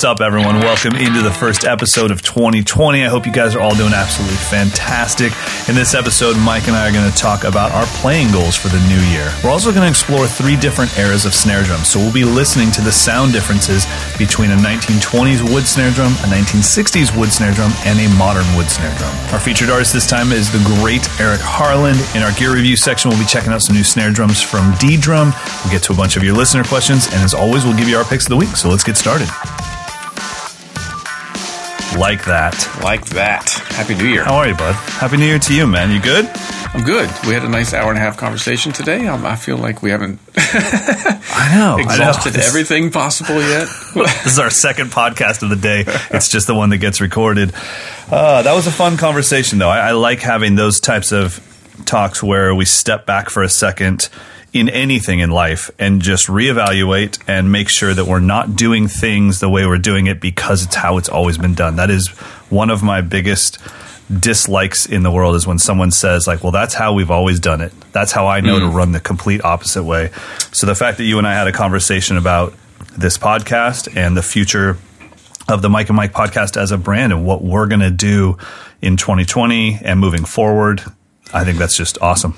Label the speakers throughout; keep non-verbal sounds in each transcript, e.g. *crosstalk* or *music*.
Speaker 1: What's up, everyone? Welcome into the first episode of 2020. I hope you guys are all doing absolutely fantastic. In this episode, Mike and I are going to talk about our playing goals for the new year. We're also going to explore three different eras of snare drums. So we'll be listening to the sound differences between a 1920s wood snare drum, a 1960s wood snare drum, and a modern wood snare drum. Our featured artist this time is the great Eric Harland. In our gear review section, we'll be checking out some new snare drums from ddrum. We'll get to a bunch of your listener questions, and as always, we'll give you our picks of the week. So let's get started. Like that.
Speaker 2: Like that. Happy New Year.
Speaker 1: How are you, bud? Happy New Year to you, man. You good?
Speaker 2: I'm good. We had a nice hour and a half conversation today. Um, I feel like we haven't *laughs*
Speaker 1: I know.
Speaker 2: exhausted
Speaker 1: I know.
Speaker 2: everything possible yet. *laughs*
Speaker 1: this is our second podcast of the day. It's just the one that gets recorded. Uh, that was a fun conversation, though. I, I like having those types of talks where we step back for a second in anything in life and just reevaluate and make sure that we're not doing things the way we're doing it because it's how it's always been done. That is one of my biggest dislikes in the world is when someone says like well that's how we've always done it that's how i know to mm. run the complete opposite way so the fact that you and i had a conversation about this podcast and the future of the Mike and Mike podcast as a brand and what we're going to do in 2020 and moving forward. I think that's just awesome.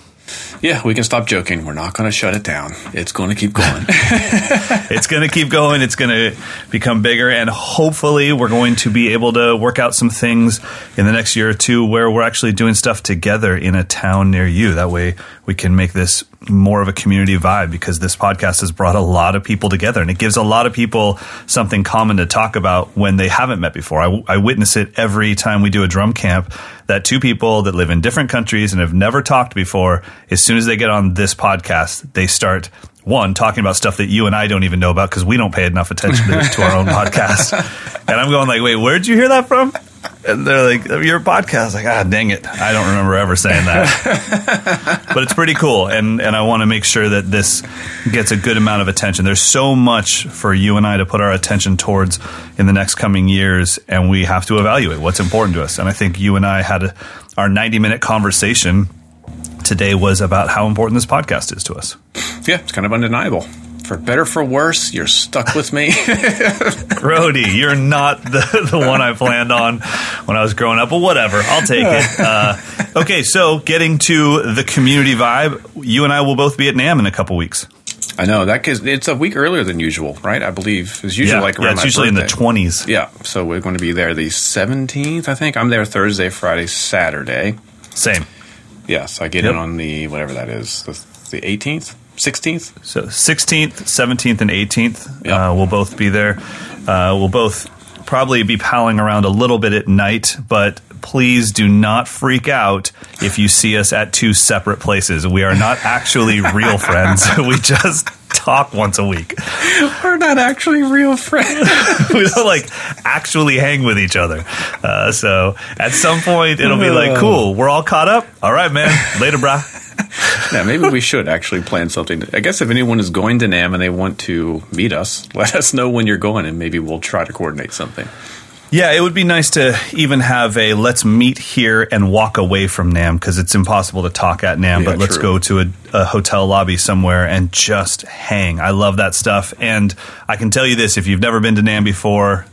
Speaker 2: Yeah, we can stop joking. We're not going to shut it down. It's going *laughs* *laughs* to keep going.
Speaker 1: It's going to keep going. It's going to become bigger. And hopefully, we're going to be able to work out some things in the next year or two where we're actually doing stuff together in a town near you. That way, we can make this more of a community vibe because this podcast has brought a lot of people together and it gives a lot of people something common to talk about when they haven't met before. I, I witness it every time we do a drum camp that two people that live in different countries and have never talked before, as soon as they get on this podcast, they start one talking about stuff that you and I don't even know about because we don't pay enough attention to, to our own *laughs* podcast. And I'm going like, wait, where'd you hear that from? And they're like, your podcast. Like, ah, dang it, I don't remember ever saying that. *laughs* but it's pretty cool, and and I want to make sure that this gets a good amount of attention. There's so much for you and I to put our attention towards in the next coming years, and we have to evaluate what's important to us. And I think you and I had a, our 90 minute conversation today was about how important this podcast is to us.
Speaker 2: yeah, it's kind of undeniable. For better, for worse, you're stuck with me. *laughs*
Speaker 1: Brody, you're not the, the one I planned on when I was growing up, but whatever, I'll take it. *laughs* Uh, okay, so getting to the community vibe, you and I will both be at NAMM in a couple weeks.
Speaker 2: I know that cause it's a week earlier than usual, right? I believe it's usually like around
Speaker 1: yeah, it's usually in the 20s.
Speaker 2: Yeah, so we're going to be there the 17th, I think. I'm there Thursday, Friday, Saturday.
Speaker 1: Same.
Speaker 2: Yes, I get
Speaker 1: Yep.
Speaker 2: in on the whatever that is, the, the 18th, 16th.
Speaker 1: So 16th, 17th, and 18th,
Speaker 2: Yeah.
Speaker 1: uh, we'll both be there. Uh, we'll both probably be palling around a little bit at night, but please do not freak out if you see us at two separate places. We are not actually real *laughs* friends. *laughs* We just talk once a week.
Speaker 2: We're not actually real friends. *laughs*
Speaker 1: we don't like actually hang with each other. Uh, so at some point, it'll be like, cool, we're all caught up. All right, man. Later, brah.
Speaker 2: yeah, maybe we should actually plan something. I guess if anyone is going to NAMM and they want to meet us, let us know when you're going, and maybe we'll try to coordinate something.
Speaker 1: Yeah, it would be nice to even have a let's meet here and walk away from NAMM because it's impossible to talk at NAMM,
Speaker 2: Yeah,
Speaker 1: but let's
Speaker 2: true.
Speaker 1: go to a, a hotel lobby somewhere and just hang. I love that stuff. And I can tell you this if you've never been to NAMM before,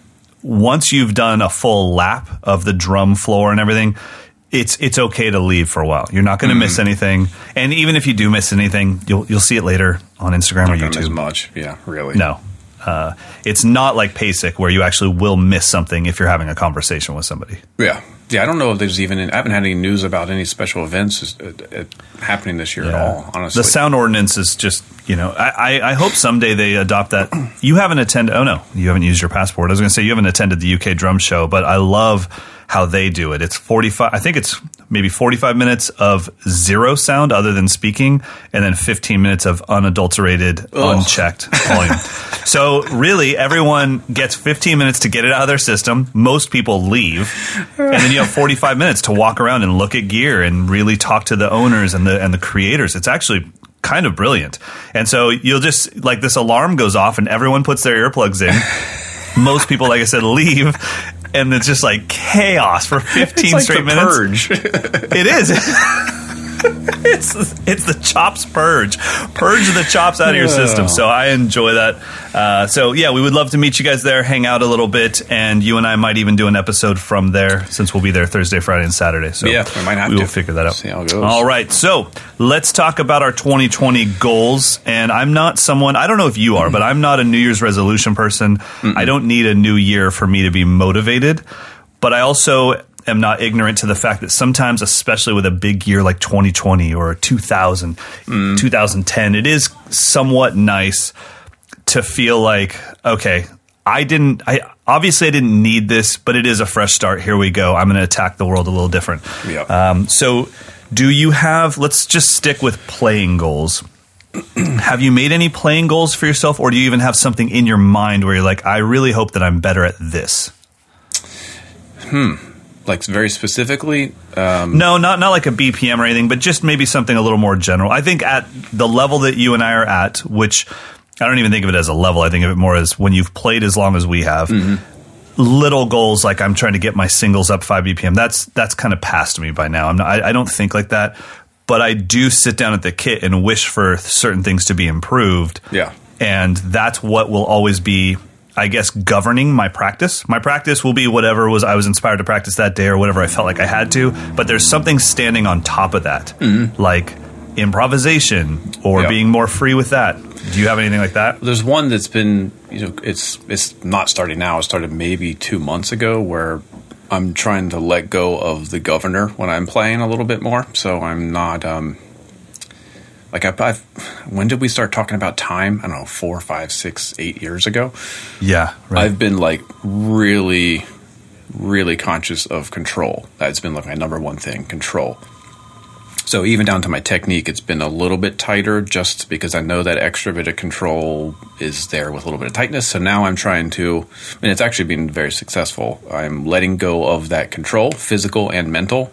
Speaker 1: once you've done a full lap of the drum floor and everything, it's it's okay to leave for a while. You're not going to
Speaker 2: Mm-hmm.
Speaker 1: miss anything, and even if you do miss anything, you'll you'll see it later on Instagram or
Speaker 2: Not gonna miss much. Yeah, really.
Speaker 1: No. Uh, it's not like PASIC where you actually will miss something if you're having a conversation with somebody.
Speaker 2: Yeah. Yeah, I don't know if there's even. I haven't had any news about any special events uh, uh, happening this year at all. Honestly,
Speaker 1: The sound ordinance is just, you know, I, I, I hope someday they adopt that. You haven't attended, oh no, you haven't used your passport. I was going to say you haven't attended the UK drum show, but I love how they do it. It's 45, I think it's maybe 45 minutes of zero sound other than speaking, and then 15 minutes of unadulterated, unchecked volume. *laughs* So really, everyone gets 15 minutes to get it out of their system. Most people leave, and then you have 45 minutes to walk around and look at gear and really talk to the owners and the and the creators. It's actually kind of brilliant. And so you'll just like this alarm goes off, and everyone puts their earplugs in. *laughs* Most people, like I said, leave. And it's just like chaos for *laughs* 15
Speaker 2: it's like
Speaker 1: straight minutes.
Speaker 2: purge.
Speaker 1: It is. *laughs* *laughs* it's it's the chops purge, purge the chops out of your system. So I enjoy that. Uh, so yeah, we would love to meet you guys there, hang out a little bit, and you and I might even do an episode from there since we'll be there Thursday, Friday, and Saturday. So
Speaker 2: Yeah, we might have
Speaker 1: we will
Speaker 2: to.
Speaker 1: figure that out.
Speaker 2: See how it goes.
Speaker 1: All right, so let's talk about our 2020 goals. And I'm not someone I don't know if you are, but I'm not a New Year's resolution person. I don't need a new year for me to be motivated, but I also am not ignorant to the fact that sometimes, especially with a big year like 2020 or 2000, 2010, it is somewhat nice to feel like, okay, I didn't, I obviously I didn't need this, but it is a fresh start. Here we go. I'm going to attack the world a little different.
Speaker 2: Yeah.
Speaker 1: Um, so, do you have, let's just stick with playing goals. *clears throat* have you made any playing goals for yourself, or do you even have something in your mind where you're like, I really hope that I'm better at this?
Speaker 2: Like very specifically, um,
Speaker 1: No, not not like a BPM or anything, but just maybe something a little more general. I think at the level that you and I are at, which I don't even think of it as a level. I think of it more as when you've played as long as we have. Little goals like I'm trying to get my singles up five BPM. That's that's kind of past me by now. I'm not, I, I don't think like that, but I do sit down at the kit and wish for certain things to be improved.
Speaker 2: Yeah.
Speaker 1: and that's what will always be I guess governing my practice. My practice will be whatever was I was inspired to practice that day or whatever I felt like I had to, but there's something standing on top of that. Like improvisation or
Speaker 2: Yeah.
Speaker 1: being more free with that. Do you have anything like that?
Speaker 2: There's one that's been, you know, it's it's not starting now. It started maybe two months ago, where I'm trying to let go of the governor when I'm playing a little bit more. So I'm not, um, like I, I've. When did we start talking about time? I don't know, four, five, six, eight years ago.
Speaker 1: Yeah, right.
Speaker 2: I've been like really, really conscious of control. That's been like my number one thing, control. So even down to my technique, it's been a little bit tighter just because I know that extra bit of control is there with a little bit of tightness. So now I'm trying to, and it's actually been very successful. I'm letting go of that control, physical and mental,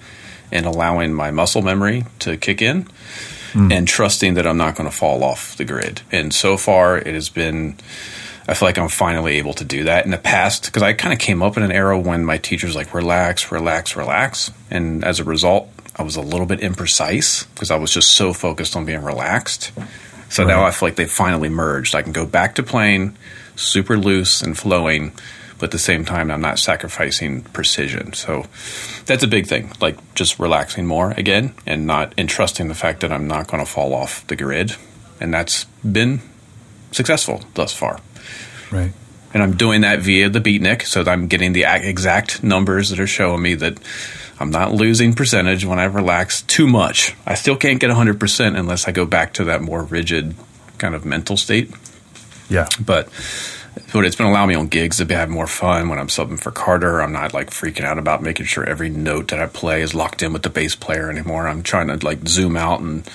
Speaker 2: and allowing my muscle memory to kick in Hmm. and trusting that I'm not going to fall off the grid. And so far, it has been. I feel like I'm finally able to do that. In the past, because I kind of came up in an era when my teachers like relax, relax, relax, and as a result, I was a little bit imprecise because I was just so focused on being relaxed. So now I feel like they've finally merged. I can go back to playing super loose and flowing, but at the same time, I'm not sacrificing precision. So that's a big thing. Like just relaxing more again and not entrusting the fact that I'm not going to fall off the grid. And that's been successful thus far
Speaker 1: right.
Speaker 2: and I'm doing that via the beatnik, so that I'm getting the exact numbers that are showing me that I'm not losing percentage when I relax too much. I still can't get 100% unless I go back to that more rigid kind of mental state.
Speaker 1: Yeah.
Speaker 2: But but it's been allowing me on gigs to have more fun when I'm subbing for Carter. I'm not like freaking out about making sure every note that I play is locked in with the bass player anymore. I'm trying to like zoom out and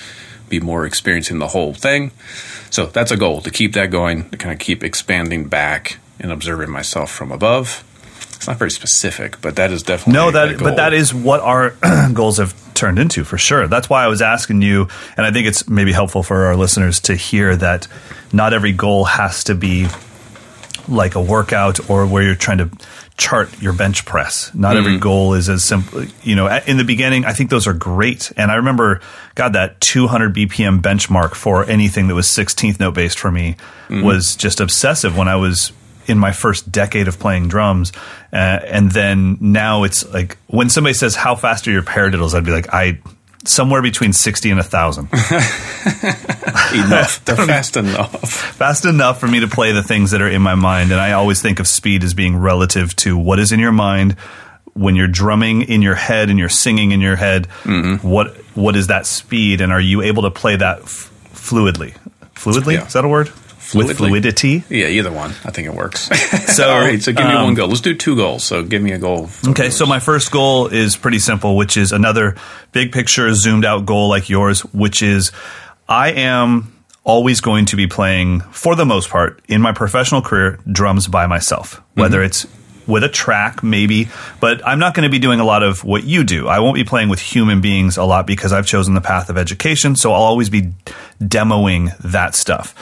Speaker 2: be more experiencing the whole thing. So that's a goal to keep that going, to kind of keep expanding back and observing myself from above. It's not very specific, but that is definitely
Speaker 1: No, that but that is what our *clears throat* goals have turned into for sure. That's why I was asking you, and I think it's maybe helpful for our listeners to hear that not every goal has to be like a workout or where you're trying to chart your bench press. Not every goal is as simple. You know, in the beginning, I think those are great, and I remember, God, that 200 BPM benchmark for anything that was 16th note based for me was just obsessive when I was in my first decade of playing drums, uh, and then now it's like when somebody says how fast are your paradiddles, I'd be like I somewhere between sixty and a thousand, *laughs*
Speaker 2: enough. They're *laughs* fast enough.
Speaker 1: fast enough for me to play the things that are in my mind. And I always think of speed as being relative to what is in your mind when you're drumming in your head and you're singing in your head. Mm-hmm. What what is that speed, and are you able to play that f- fluidly? Fluidly
Speaker 2: Yeah.
Speaker 1: is that a word? With fluidity.
Speaker 2: Yeah, either one. I think it works. *laughs*
Speaker 1: So, *laughs*
Speaker 2: all right, so give me
Speaker 1: um,
Speaker 2: one goal. Let's do two goals. So give me a goal.
Speaker 1: Okay, so my first goal is pretty simple, which is another big picture, zoomed out goal like yours, which is I am always going to be playing, for the most part, in my professional career, drums by myself, whether it's with a track, maybe, but I'm not going to be doing a lot of what you do. I won't be playing with human beings a lot because I've chosen the path of education, so I'll always be demoing that stuff.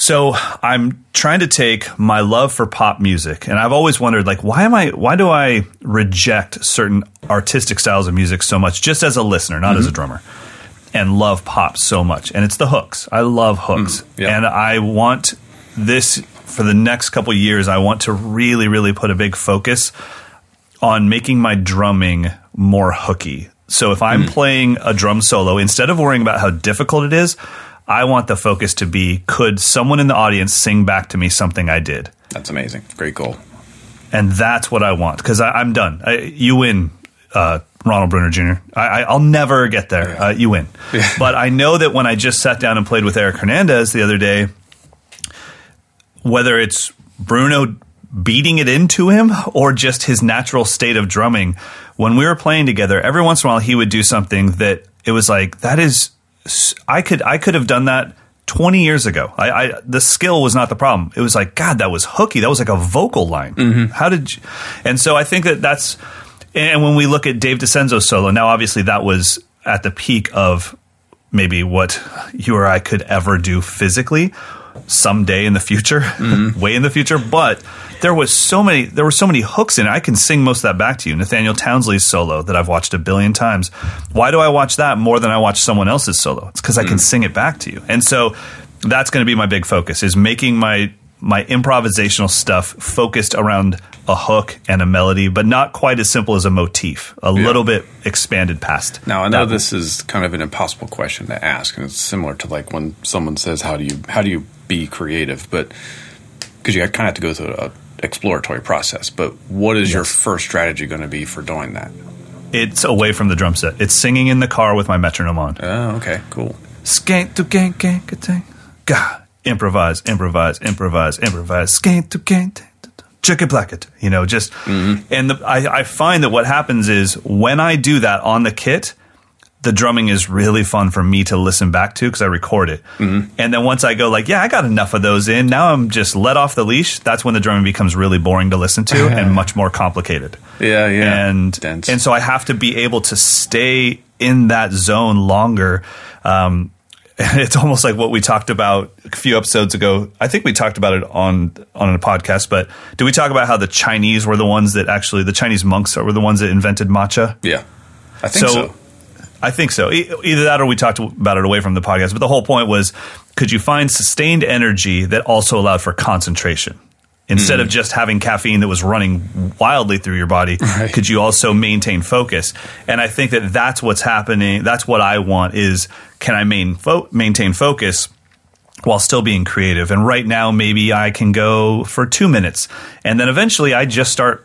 Speaker 1: So I'm trying to take my love for pop music, and I've always wondered, like, why am I? Why do I reject certain artistic styles of music so much, just as a listener, not as a mm-hmm. drummer? and love pop so much, and it's the hooks. I love hooks, mm,
Speaker 2: yeah.
Speaker 1: and I want this for the next couple years. I want to really, really put a big focus on making my drumming more hooky. So if I'm mm. playing a drum solo, instead of worrying about how difficult it is, I want the focus to be could someone in the audience sing back to me something I did?
Speaker 2: That's amazing. Great goal.
Speaker 1: And that's what I want because I'm done. I, you win, uh, Ronald Bruner Jr. I, I, I'll never get there. Uh, you win. *laughs* but I know that when I just sat down and played with Eric Hernandez the other day, whether it's Bruno beating it into him or just his natural state of drumming, when we were playing together, every once in a while he would do something that it was like that is I could I could have done that 20 years ago. I, I the skill was not the problem. It was like God, that was hooky. That was like a vocal line. Mm-hmm. How did you? And so I think that that's and when we look at Dave DiCenso's solo, now obviously that was at the peak of maybe what you or I could ever do physically someday in the future, mm-hmm. *laughs* way in the future. But there was so many, there were so many hooks in it. I can sing most of that back to you. Nathaniel Townsley's solo that I've watched a billion times. Why do I watch that more than I watch someone else's solo? It's because I can hmm. sing it back to you. And so that's going to be my big focus is making my my improvisational stuff focused around a hook and a melody, but not quite as simple as a motif. A little bit expanded past.
Speaker 2: Now I know
Speaker 1: that.
Speaker 2: this is kind of an impossible question to ask, and it's similar to like when someone says, "How do you how do you be creative?" But because you kind of have to go through an exploratory process. But what is your first strategy going to be for doing that?
Speaker 1: It's away from the drum set. It's singing in the car with my metronome on.
Speaker 2: Oh, okay, cool.
Speaker 1: Skank to gank gank gang. Gah. Improvise, improvise, improvise, improvise. Skank to gank. Chicken placket. You know, just mm-hmm. and the, I, I find that what happens is when I do that on the kit, the drumming is really fun for me to listen back to because I record it. And then once I go like, yeah, I got enough of those in. Now I'm just let off the leash. That's when the drumming becomes really boring to listen to and *laughs* much more complicated
Speaker 2: Yeah, yeah.
Speaker 1: and
Speaker 2: Dense.
Speaker 1: and so I have to be able to stay in that zone longer. Um, *laughs* it's almost like what we talked about a few episodes ago. I think we talked about it on on a podcast, but did we talk about how the Chinese were the ones that actually the Chinese monks were the ones that invented matcha?
Speaker 2: yeah, I think so.
Speaker 1: So- I think so. E- Either that or we talked about it away from the podcast. But the whole point was could you find sustained energy that also allowed for concentration? Instead of hmm. just having caffeine that was running wildly through your body, *laughs*
Speaker 2: Right.
Speaker 1: could you also maintain focus? And I think that that's what's happening. That's what I want is can I main fo- maintain focus while still being creative? And right now, maybe I can go for two minutes. And then eventually I just start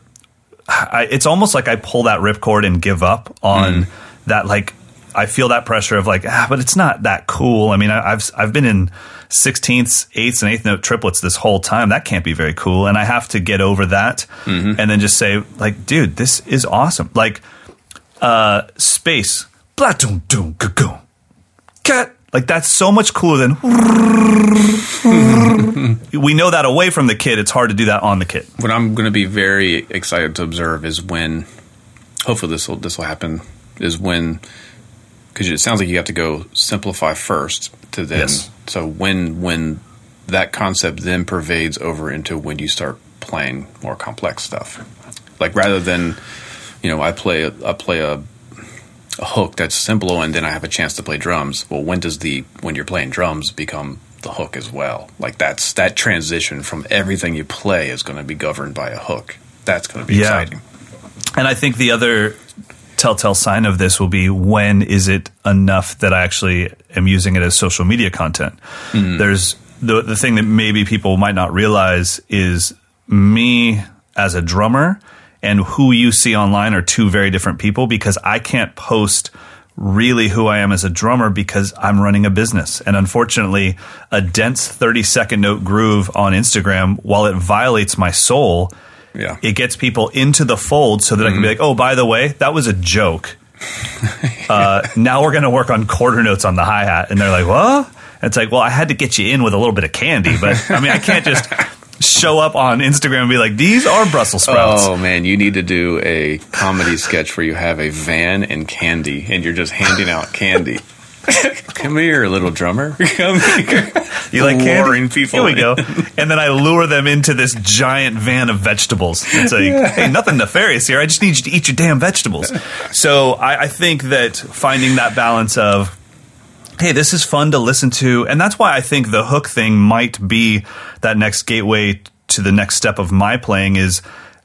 Speaker 1: I, it's almost like I pull that ripcord and give up on hmm. that. Like I feel that pressure of like, ah, but it's not that cool. I mean, I, I've I've been in sixteenths, eighths, and eighth note triplets this whole time. That can't be very cool, and I have to get over that and then just say, like, dude, this is awesome. Like, uh, space, blah, doom, gagoom, cat. Like that's so much cooler than. *laughs* we know that away from the kid. It's hard to do that on the kid.
Speaker 2: what I'm going to be very excited to observe is when, hopefully this will this will happen, is when because it sounds like you have to go simplify first to then.
Speaker 1: Yes.
Speaker 2: So when when that concept then pervades over into when you start playing more complex stuff, like rather than you know I play a, I play a, a hook that's simple and then I have a chance to play drums. Well, when does the when you're playing drums become the hook as well? Like that's that transition from everything you play is going to be governed by a hook. That's going to be
Speaker 1: Yeah.
Speaker 2: exciting.
Speaker 1: And I think the other telltale sign of this will be when is it enough that I actually am using it as social media content? Mm-hmm. There's the the thing that maybe people might not realize is me as a drummer and who you see online are two very different people because I can't post really who I am as a drummer because I'm running a business. And unfortunately, a dense 30 second note groove on Instagram, while it violates my soul,
Speaker 2: Yeah.
Speaker 1: it gets people into the fold so that I can be like, oh, by the way, that was a joke. *laughs* uh, now we're going to work on quarter notes on the hi hat. And they're like, what? And it's like, well, I had to get you in with a little bit of candy, but I mean, I can't just show up on Instagram and be like, these are Brussels sprouts.
Speaker 2: Oh man, you need to do a comedy sketch where you have a van and candy, and you're just handing out candy. *laughs* Come here, little drummer. *laughs* Come here.
Speaker 1: You like
Speaker 2: luring people?
Speaker 1: Here we go. *laughs* And then I lure them into this giant van of vegetables. It's like, hey, nothing nefarious here. I just need you to eat your damn vegetables. So I, I think that finding that balance of hey, this is fun to listen to. And that's why I think the hook thing might be that next gateway to the next step of my playing is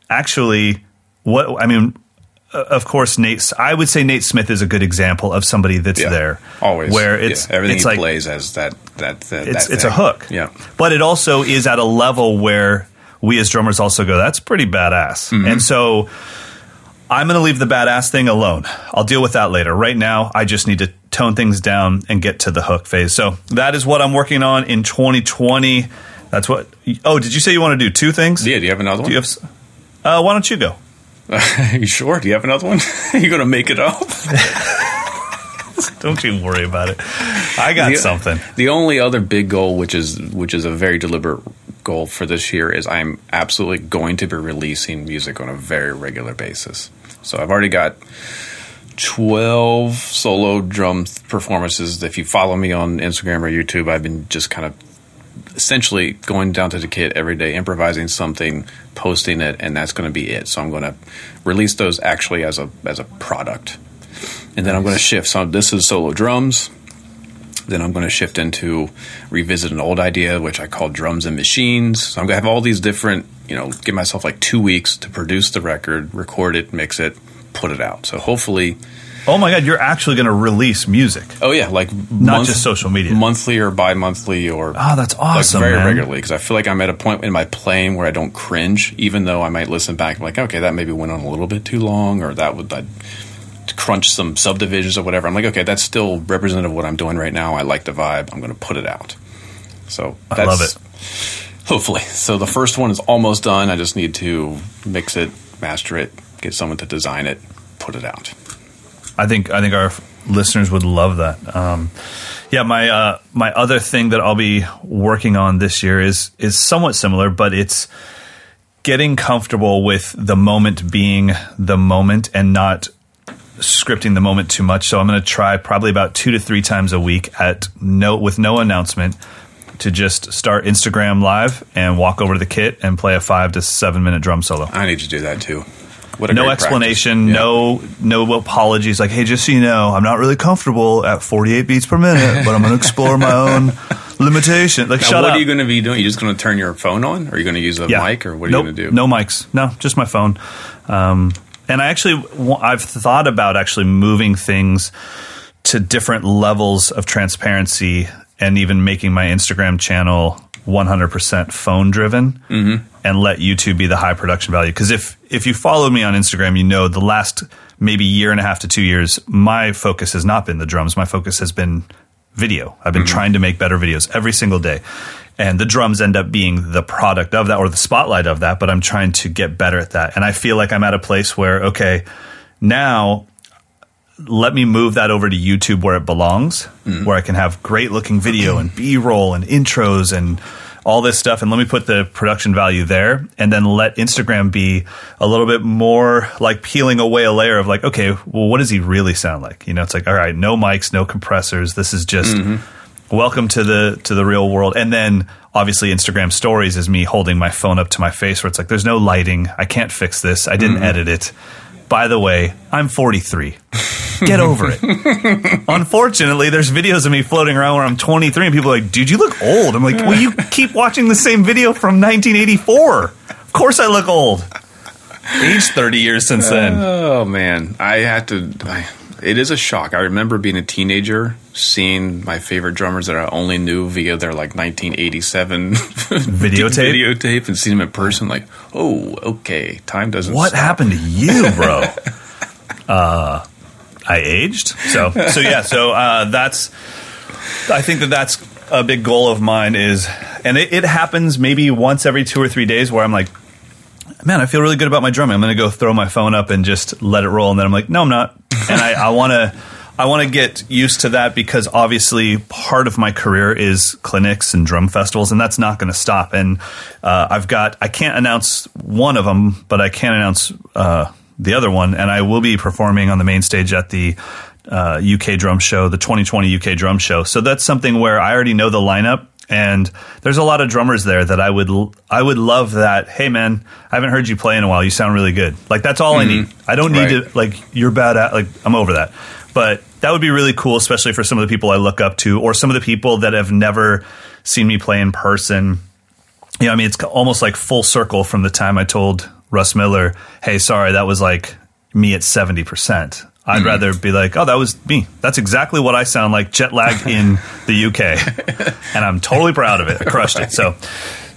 Speaker 1: actually what I mean. Uh, Of course, Nate. I would say Nate Smith is a good example of somebody that's
Speaker 2: Yeah,
Speaker 1: there.
Speaker 2: always
Speaker 1: where it's
Speaker 2: Yeah, everything
Speaker 1: it's like
Speaker 2: plays as that that, that
Speaker 1: it's
Speaker 2: that
Speaker 1: it's a hook.
Speaker 2: Yeah,
Speaker 1: But it also is at a level where we as drummers also go, that's pretty badass.
Speaker 2: Mm-hmm.
Speaker 1: And so I'm going to leave the badass thing alone. I'll deal with that later. Right now, I just need to tone things down and get to the hook phase. So that is what I'm working on in 2020. That's what. Oh, did you say you want to do two things?
Speaker 2: yeah. Do you have another one?
Speaker 1: Do you have? Uh, why don't you go? *laughs*
Speaker 2: you sure? Do you have another one? *laughs* you gonna make it up? *laughs*
Speaker 1: Don't you worry about it. I got
Speaker 2: The-
Speaker 1: something.
Speaker 2: The only other big goal, which is which is a very deliberate goal for this year, is I'm absolutely going to be releasing music on a very regular basis. So I've already got twelve solo drum performances. If you follow me on Instagram or YouTube, I've been just kind of essentially going down to the kit every day, improvising something, posting it, and that's going to be it. So I'm going to release those actually as a as a product, and then I'm going to shift. So this is solo drums. Then I'm going to shift into revisit an old idea, which I call drums and machines. So I'm going to have all these different, you know, give myself like two weeks to produce the record, record it, mix it, put it out. So hopefully,
Speaker 1: Oh my God, you're actually going to release music.
Speaker 2: oh yeah, like
Speaker 1: Not just social media.
Speaker 2: monthly or bi-monthly or
Speaker 1: Oh, that's awesome,
Speaker 2: like very
Speaker 1: man.
Speaker 2: regularly because I feel like I'm at a point in my playing where I don't cringe, even though I might listen back like, okay, that maybe went on a little bit too long, or that would I crunch some subdivisions or whatever. I'm like, okay, that's still representative of what I'm doing right now. I like the vibe. I'm going to put it out. So that's,
Speaker 1: I love it.
Speaker 2: Hopefully, so the first one is almost done. I just need to mix it, master it, get someone to design it, put it out.
Speaker 1: I think I think our listeners would love that. Um, yeah, my uh, my other thing that I'll be working on this year is is somewhat similar, but it's getting comfortable with the moment being the moment and not scripting the moment too much. So I'm going to try probably about two to three times a week at no with no announcement to just start Instagram live and walk over to the kit and play a five to seven minute drum solo
Speaker 2: I need to do that too. What
Speaker 1: no explanation.
Speaker 2: Yeah.
Speaker 1: no no apologies. Like, hey, just so you know, I'm not really comfortable at 48 beats per minute, but I'm going to explore my own *laughs* limitation. Like,
Speaker 2: Now,
Speaker 1: shut
Speaker 2: what
Speaker 1: up.
Speaker 2: are you going to be doing? You just going to turn your phone on? Or are you going to use a mic? Or what are
Speaker 1: nope,
Speaker 2: you going to do?
Speaker 1: No mics. No, just my phone. Um, and I actually, I've thought about actually moving things to different levels of transparency and even making my Instagram channel 100% phone driven
Speaker 2: Mm-hmm.
Speaker 1: and let YouTube be the high production value. Because if, if you follow me on Instagram, you know the last maybe year and a half to two years, my focus has not been the drums. My focus has been video. I've been trying to make better videos every single day. And the drums end up being the product of that or the spotlight of that, but I'm trying to get better at that. And I feel like I'm at a place where, okay, now let me move that over to YouTube where it belongs, mm-hmm. where I can have great looking video and B roll and intros and all this stuff. And let me put the production value there and then let Instagram be a little bit more like peeling away a layer of like, okay, well, what does he really sound like? You know, it's like, all right, no mics, no compressors. This is just mm-hmm. welcome to the to the real world. And then obviously Instagram stories is me holding my phone up to my face where it's like, there's no lighting. I can't fix this. I didn't mm-hmm. edit it. By the way, I'm 43. *laughs* Get over it. *laughs* Unfortunately, there's videos of me floating around where I'm 23 and people are like, dude, you look old. I'm like, well, you *laughs* keep watching the same video from 1984. Of course I look old. Aged 30 years since then.
Speaker 2: Oh man, I had to. I, it is a shock. I remember being a teenager, seeing my favorite drummers that I only knew via their like 1987 *laughs*
Speaker 1: Videotape?
Speaker 2: videotape, and seeing them in person. Like, oh, okay, time doesn't.
Speaker 1: What
Speaker 2: stop.
Speaker 1: happened to you, bro? uh, I aged. So, so yeah. So uh, that's. I think that that's a big goal of mine. Is and it, it happens maybe once every two or three days where I'm like, man, I feel really good about my drumming. I'm going to go throw my phone up and just let it roll, and then I'm like, no, I'm not. And I, want to. I want to get used to that because obviously part of my career is clinics and drum festivals, and that's not going to stop. And uh, I've got I can't announce one of them, but I can announce uh, the other one, and I will be performing on the main stage at the uh, UK Drum Show, the 2020 UK Drum Show. So that's something where I already know the lineup. And there's a lot of drummers there that I would I would love that. Hey man, I haven't heard you play in a while. You sound really good. Like that's all I need. I don't need
Speaker 2: Right.
Speaker 1: to like you're bad at like I'm over that. But that would be really cool, especially for some of the people I look up to, or some of the people that have never seen me play in person. You know, I mean, it's almost like full circle from the time I told Russ Miller, "Hey, sorry, that was like me at seventy percent." I'd mm-hmm. rather be like, "Oh, that was me. That's exactly what I sound like, jet lagged in the UK," *laughs* and I'm totally proud of it. I crushed right. it. So,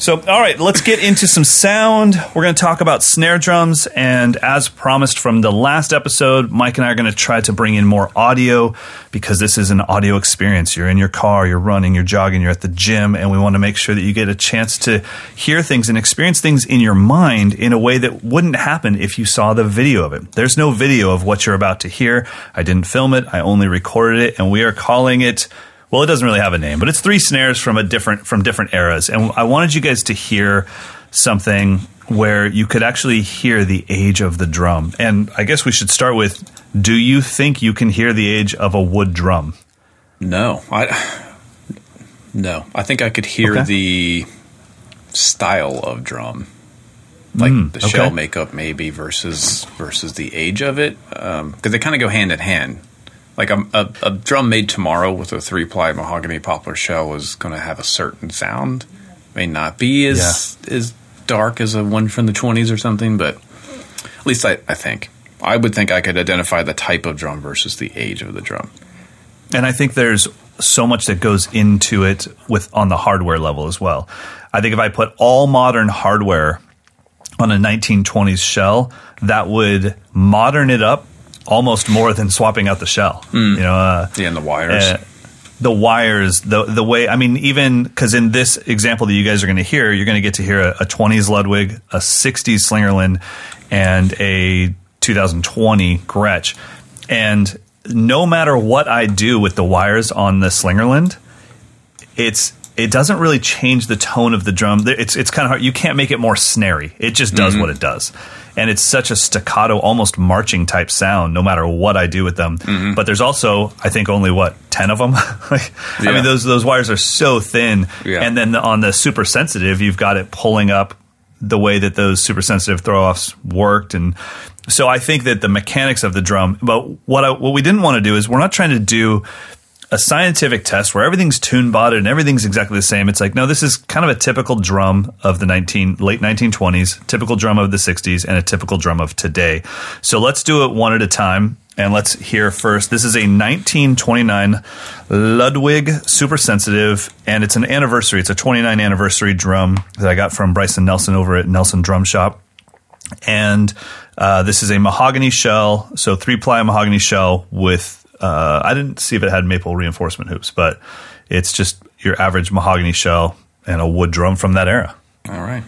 Speaker 1: so, all right, let's get into some sound. We're going to talk about snare drums. And as promised from the last episode, Mike and I are going to try to bring in more audio because this is an audio experience. You're in your car, you're running, you're jogging, you're at the gym, and we want to make sure that you get a chance to hear things and experience things in your mind in a way that wouldn't happen if you saw the video of it. There's no video of what you're about to hear. I didn't film it, I only recorded it, and we are calling it well, it doesn't really have a name, but it's three snares from a different from different eras. And I wanted you guys to hear something where you could actually hear the age of the drum. And I guess we should start with do you think you can hear the age of a wood drum?
Speaker 2: No. I No. I think I could hear okay. the style of drum. Like mm, the shell okay. makeup maybe versus versus the age of it because um, they kind of go hand in hand like a, a, a, drum made tomorrow with a three ply mahogany poplar shell is going to have a certain sound. May not be as yeah. as dark as a one from the twenties or something, but at least I, I think I would think I could identify the type of drum versus the age of the drum.
Speaker 1: And I think there's so much that goes into it with on the hardware level as well. I think if I put all modern hardware on a 1920s shell, that would modern it up almost more than swapping out the shell. Mm. You know, uh,
Speaker 2: yeah, and the wires. Uh,
Speaker 1: the wires, the the way I mean, even because in this example that you guys are going to hear, you're going to get to hear a, a 20s Ludwig, a 60s Slingerland, and a 2020 Gretsch. And no matter what I do with the wires on the Slingerland, it's it doesn't really change the tone of the drum. It's it's kind of hard. You can't make it more snary. It just does mm-hmm. what it does and it's such a staccato, almost marching type sound, no matter what I do with them. Mm-hmm. But there's also, I think, only what ten of them. *laughs* like, yeah. I mean, those those wires are so thin, yeah. and then on the super sensitive, you've got it pulling up the way that those super sensitive throw offs worked, and so I think that the mechanics of the drum. But what I, what we didn't want to do is we're not trying to do a scientific test where everything's tune botted and everything's exactly the same. It's like, no, this is kind of a typical drum of the 19, late 1920s, typical drum of the 60s, and a typical drum of today. So let's do it one at a time. And let's hear first. This is a 1929 Ludwig Super Sensitive, and it's an anniversary. It's a 29 anniversary drum that I got from Bryson Nelson over at Nelson Drum Shop. And uh, this is a mahogany shell, so three ply mahogany shell with uh, I didn't see if it had maple reinforcement hoops, but it's just your average mahogany shell and a wood drum from that era.
Speaker 2: All right.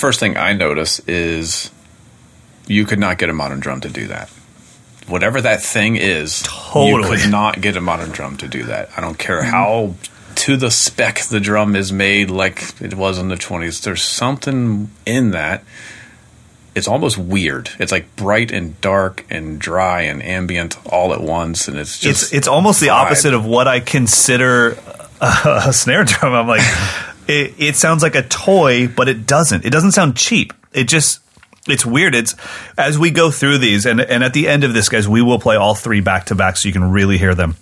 Speaker 2: First thing I notice is you could not get a modern drum to do that. Whatever that thing is, totally. you could not get a modern drum to do that. I don't care how to the spec the drum is made like it was in the 20s. There's something in that. It's almost weird. It's like bright and dark and dry and ambient all at once, and it's just
Speaker 1: it's it's almost the opposite of what I consider a, *laughs* a snare drum. I'm like, it, it sounds like a toy, but it doesn't. It doesn't sound cheap. It just it's weird. It's as we go through these, and and at the end of this, guys, we will play all three back to back, so you can really hear them.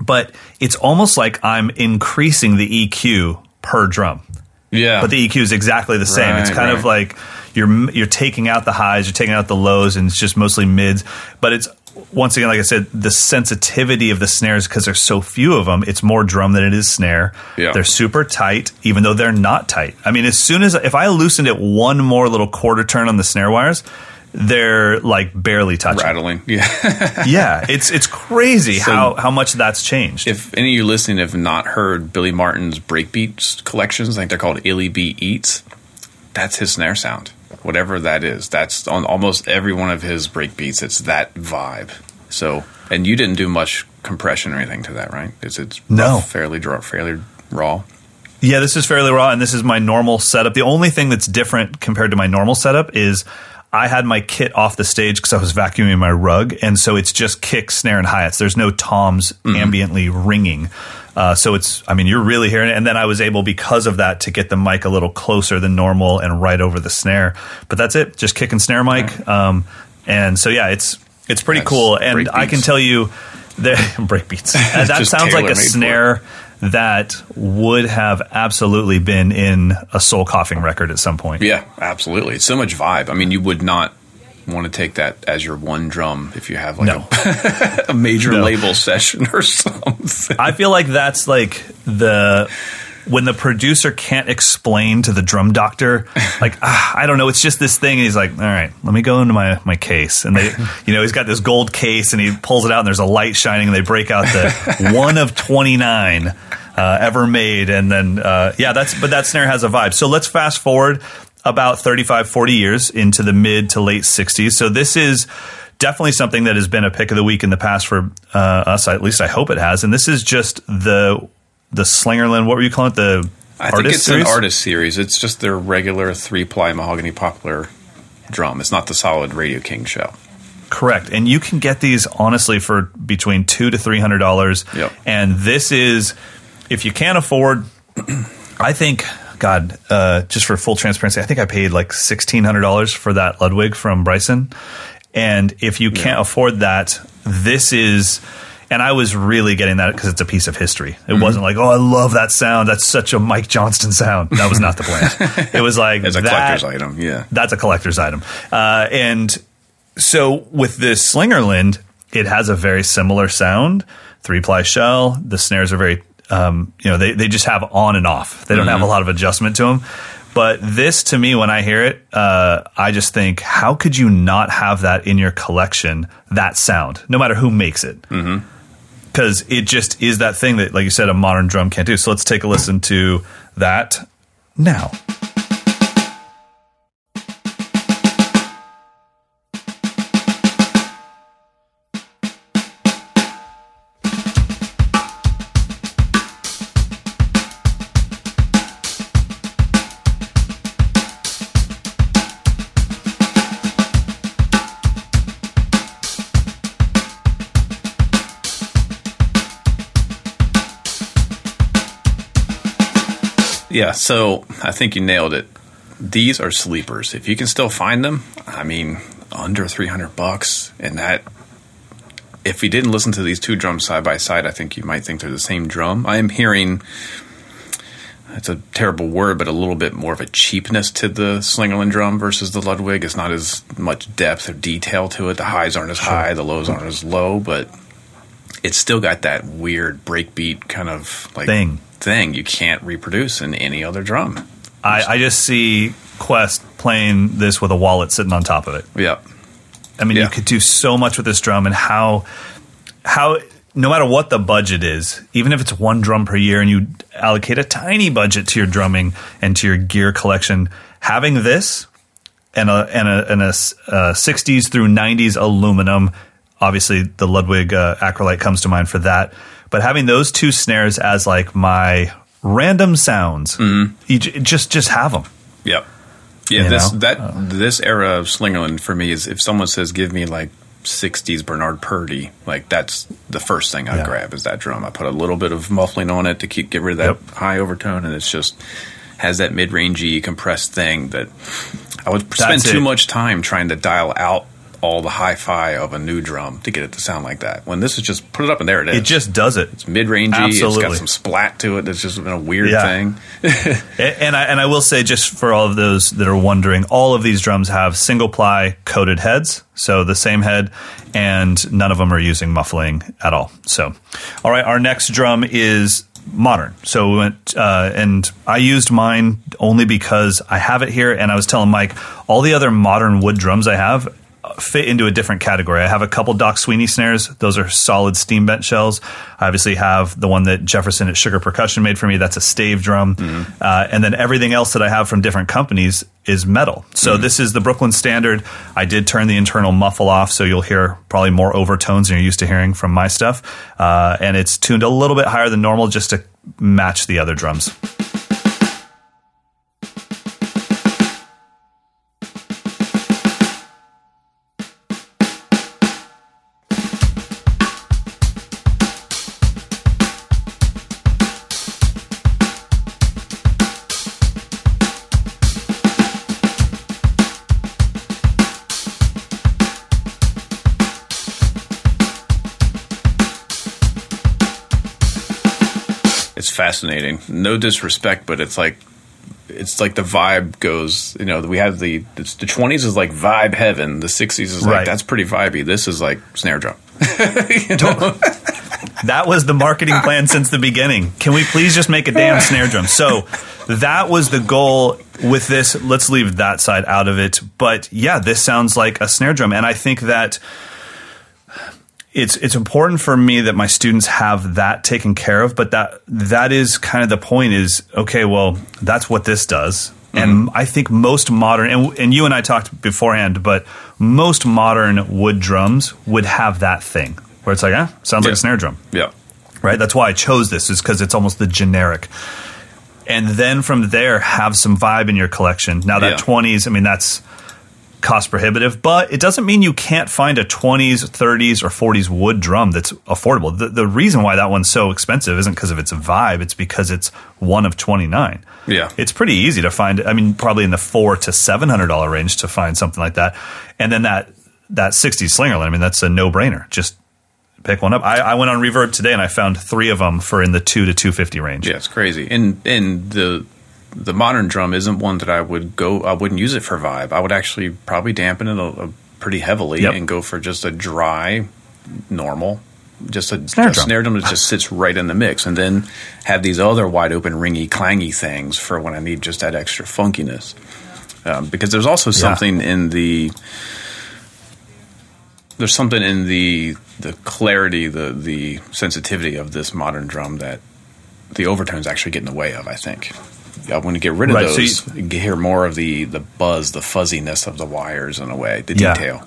Speaker 1: But it's almost like I'm increasing the EQ per drum.
Speaker 2: Yeah,
Speaker 1: but the EQ is exactly the same. Right, it's kind right. of like you're you're taking out the highs, you're taking out the lows, and it's just mostly mids. But it's once again, like I said, the sensitivity of the snares because there's so few of them. It's more drum than it is snare. Yeah. They're super tight, even though they're not tight. I mean, as soon as if I loosened it one more little quarter turn on the snare wires, they're like barely touching,
Speaker 2: rattling. *laughs* Yeah,
Speaker 1: yeah. It's it's crazy so how how much that's changed.
Speaker 2: If any of you listening have not heard Billy Martin's breakbeats collections, I think they're called Illy B Eats. That's his snare sound whatever that is. That's on almost every one of his breakbeats. It's that vibe. So, and you didn't do much compression or anything to that, right? Is it
Speaker 1: No.
Speaker 2: fairly draw, fairly raw?
Speaker 1: Yeah, this is fairly raw, and this is my normal setup. The only thing that's different compared to my normal setup is I had my kit off the stage because I was vacuuming my rug, and so it's just kick, snare, and hi hats. There's no toms mm-hmm. ambiently ringing. Uh, so it's, I mean, you're really hearing it. And then I was able, because of that, to get the mic a little closer than normal and right over the snare. But that's it, just kick and snare mic. Um, and so yeah, it's it's pretty cool. And I can tell you, break beats. That *laughs* *laughs* sounds like a
Speaker 2: tailor-made for it.
Speaker 1: snare that would have absolutely been in a soul coughing record at some point.
Speaker 2: Yeah, absolutely. It's so much vibe. I mean, you would not want to take that as your one drum if you have like
Speaker 1: No.
Speaker 2: a, *laughs* a major
Speaker 1: No.
Speaker 2: label session or *laughs* something.
Speaker 1: I feel like that's like the when the producer can't explain to the drum doctor, like ah, I don't know, it's just this thing. And he's like, all right, let me go into my my case, and they, you know, he's got this gold case, and he pulls it out, and there's a light shining, and they break out the *laughs* one of twenty nine. Uh, ever made and then uh, yeah that's but that snare has a vibe so let's fast forward about 35 40 years into the mid to late 60s so this is definitely something that has been a pick of the week in the past for uh, us at least i hope it has and this is just the the slingerland what were you calling it the
Speaker 2: I think it's
Speaker 1: series?
Speaker 2: an artist series. It's just their regular three ply mahogany poplar drum. It's not the solid Radio King shell.
Speaker 1: Correct, and you can get these honestly for between two to three hundred dollars.
Speaker 2: Yep.
Speaker 1: And this is, if you can't afford, *clears throat* I think, God, uh, just for full transparency, I think I paid like sixteen hundred dollars for that Ludwig from Bryson. And if you can't afford that, this is. And I was really getting that because it's a piece of history. It
Speaker 2: Mm-hmm.
Speaker 1: wasn't like, oh, I love that sound. That's such a Mike Johnston sound. That was not the plan. it was like *laughs*
Speaker 2: As a
Speaker 1: that-
Speaker 2: collector's item, yeah.
Speaker 1: that's a collector's item. Uh, and so with this Slingerland, it has a very similar sound, three ply shell. The snares are very, um, you know, they, they just have on and off. They don't have a lot of adjustment to them. But this, to me, when I hear it, uh, I just think, how could you not have that in your collection? That sound, no matter who makes it, because it just is that thing that, like you said, a modern drum can't do. So let's take a listen to that now.
Speaker 2: Yeah, so I think you nailed it. These are sleepers. If you can still find them, I mean, under 300 bucks and that if you didn't listen to these two drums side by side, I think you might think they're the same drum. I am hearing it's a terrible word, but a little bit more of a cheapness to the Slingerland drum versus the Ludwig. It's not as much depth or detail to it. The highs aren't as high, the lows aren't as low, but it's still got that weird breakbeat kind of like
Speaker 1: Thing.
Speaker 2: Thing you can't reproduce in any other drum.
Speaker 1: I, I just see Quest playing this with a wallet sitting on top of it.
Speaker 2: Yeah.
Speaker 1: I mean,
Speaker 2: Yeah.
Speaker 1: you could do so much with this drum, and how how no matter what the budget is, even if it's one drum per year, and you allocate a tiny budget to your drumming and to your gear collection, having this and a and a, and a s- uh, 60s through 90s aluminum. Obviously, the Ludwig uh, Acrolite comes to mind for that. But having those two snares as like my random sounds, mm-hmm. you j- just just have them.
Speaker 2: Yep. Yeah,
Speaker 1: You
Speaker 2: this
Speaker 1: know?
Speaker 2: that uh. this era of Slingerland for me is if someone says give me like 60s Bernard Purdie, like that's the first thing I
Speaker 1: Yeah.
Speaker 2: grab is that drum. I put a little bit of muffling on it to keep get rid of that
Speaker 1: Yep.
Speaker 2: high overtone and it's just has that mid-rangey compressed thing that I would spend
Speaker 1: That's
Speaker 2: too
Speaker 1: it.
Speaker 2: much time trying to dial out all the hi-fi of a new drum to get it to sound like that. When this is just put it up and there it is.
Speaker 1: It just does it.
Speaker 2: it's mid-rangey, It's got some splat to it. It's just been a weird
Speaker 1: Yeah.
Speaker 2: thing. *laughs*
Speaker 1: And I and I will say just for all of those that are wondering, all of these drums have single ply coated heads, so the same head, and none of them are using muffling at all. So, all right, our next drum is modern. So we went uh, and I used mine only because I have it here, and I was telling Mike all the other modern wood drums I have. Fit into a different category. I have a couple Doc Sweeney snares. Those are solid steam bent shells. I obviously have the one that Jefferson at Sugar Percussion made for me. That's a stave drum. Mm-hmm. Uh, and then everything else that I have from different companies is metal. So mm-hmm. this is the Brooklyn Standard. I did turn the internal muffle off, so you'll hear probably more overtones than you're used to hearing from my stuff. Uh, and it's tuned a little bit higher than normal just to match the other drums.
Speaker 2: Fascinating. No disrespect, but it's like it's like the vibe goes. You know, we have the the twenties is like vibe heaven. The sixties is like that's pretty vibey. This is like snare drum. *laughs*
Speaker 1: that was the marketing plan since the beginning. Can we please just make a damn snare drum? So that was the goal with this. Let's leave that side out of it. But yeah, this sounds like a snare drum, and I think that it's it's important for me that my students have that taken care of but that that is kind of the point is okay well that's what this does mm-hmm. and i think most modern and, and you and i talked beforehand but most modern wood drums would have that thing where it's like eh, sounds yeah. like a snare drum
Speaker 2: yeah
Speaker 1: right that's why i chose this is because it's almost the generic and then from there have some vibe in your collection now that yeah. 20s i mean that's cost prohibitive, but it doesn't mean you can't find a 20s, 30s, or 40s wood drum that's affordable. The, the reason why that one's so expensive isn't because of its vibe, it's because it's one of 29.
Speaker 2: Yeah.
Speaker 1: It's pretty easy to find, I mean, probably in the four to $700 range to find something like that. And then that, that 60s Slingerland, I mean, that's a no brainer. Just pick one up. I, I, went on Reverb today and I found three of them for in the two to two fifty range.
Speaker 2: Yeah, it's crazy. And and the the modern drum isn't one that I would go. I wouldn't use it for vibe. I would actually probably dampen it a, a pretty heavily yep. and go for just a dry, normal, just a snare, a drum. snare drum that just sits right in the mix, and then have these other wide open, ringy, clangy things for when I need just that extra funkiness. Um, because there's also something yeah. in the there's something in the the clarity, the the sensitivity of this modern drum that the overtones actually get in the way of. I think. I want to get rid of right, those. So you, hear more of the the buzz, the fuzziness of the wires in a way, the yeah. detail.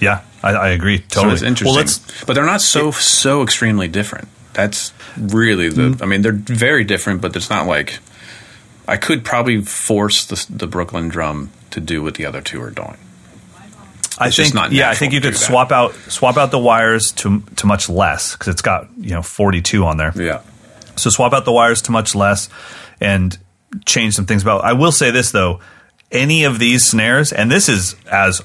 Speaker 1: Yeah, I, I, agree. Totally,
Speaker 2: so it's interesting. Well, but they're not so it, so extremely different. That's really the. Mm-hmm. I mean, they're very different, but it's not like I could probably force the, the Brooklyn drum to do what the other two are doing.
Speaker 1: I think, yeah, I think you could swap out swap out the wires to to much less because it's got you know forty two on there.
Speaker 2: Yeah.
Speaker 1: So swap out the wires to much less and change some things about. I will say this though, any of these snares, and this is as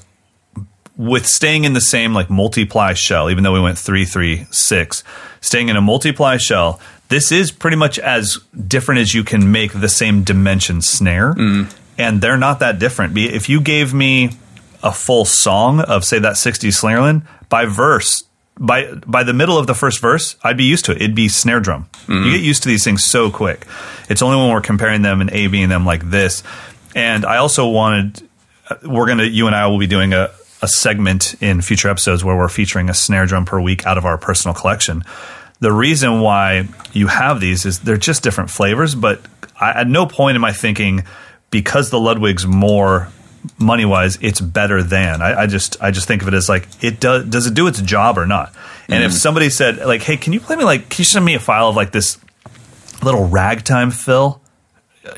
Speaker 1: with staying in the same like multiply shell, even though we went three three six, staying in a multiply shell, this is pretty much as different as you can make the same dimension snare, mm. and they're not that different. If you gave me a full song of say that 60s Slingerland by verse by by the middle of the first verse, I'd be used to it. It'd be snare drum. Mm-hmm. You get used to these things so quick. It's only when we're comparing them and A Bing them like this. And I also wanted uh, we're gonna you and I will be doing a, a segment in future episodes where we're featuring a snare drum per week out of our personal collection. The reason why you have these is they're just different flavors, but I, at no point am I thinking because the Ludwig's more money wise, it's better than. I, I, just I just think of it as like it does does it do its job or not? And mm if somebody said like, hey, can you play me like can you send me a file of like this little ragtime fill?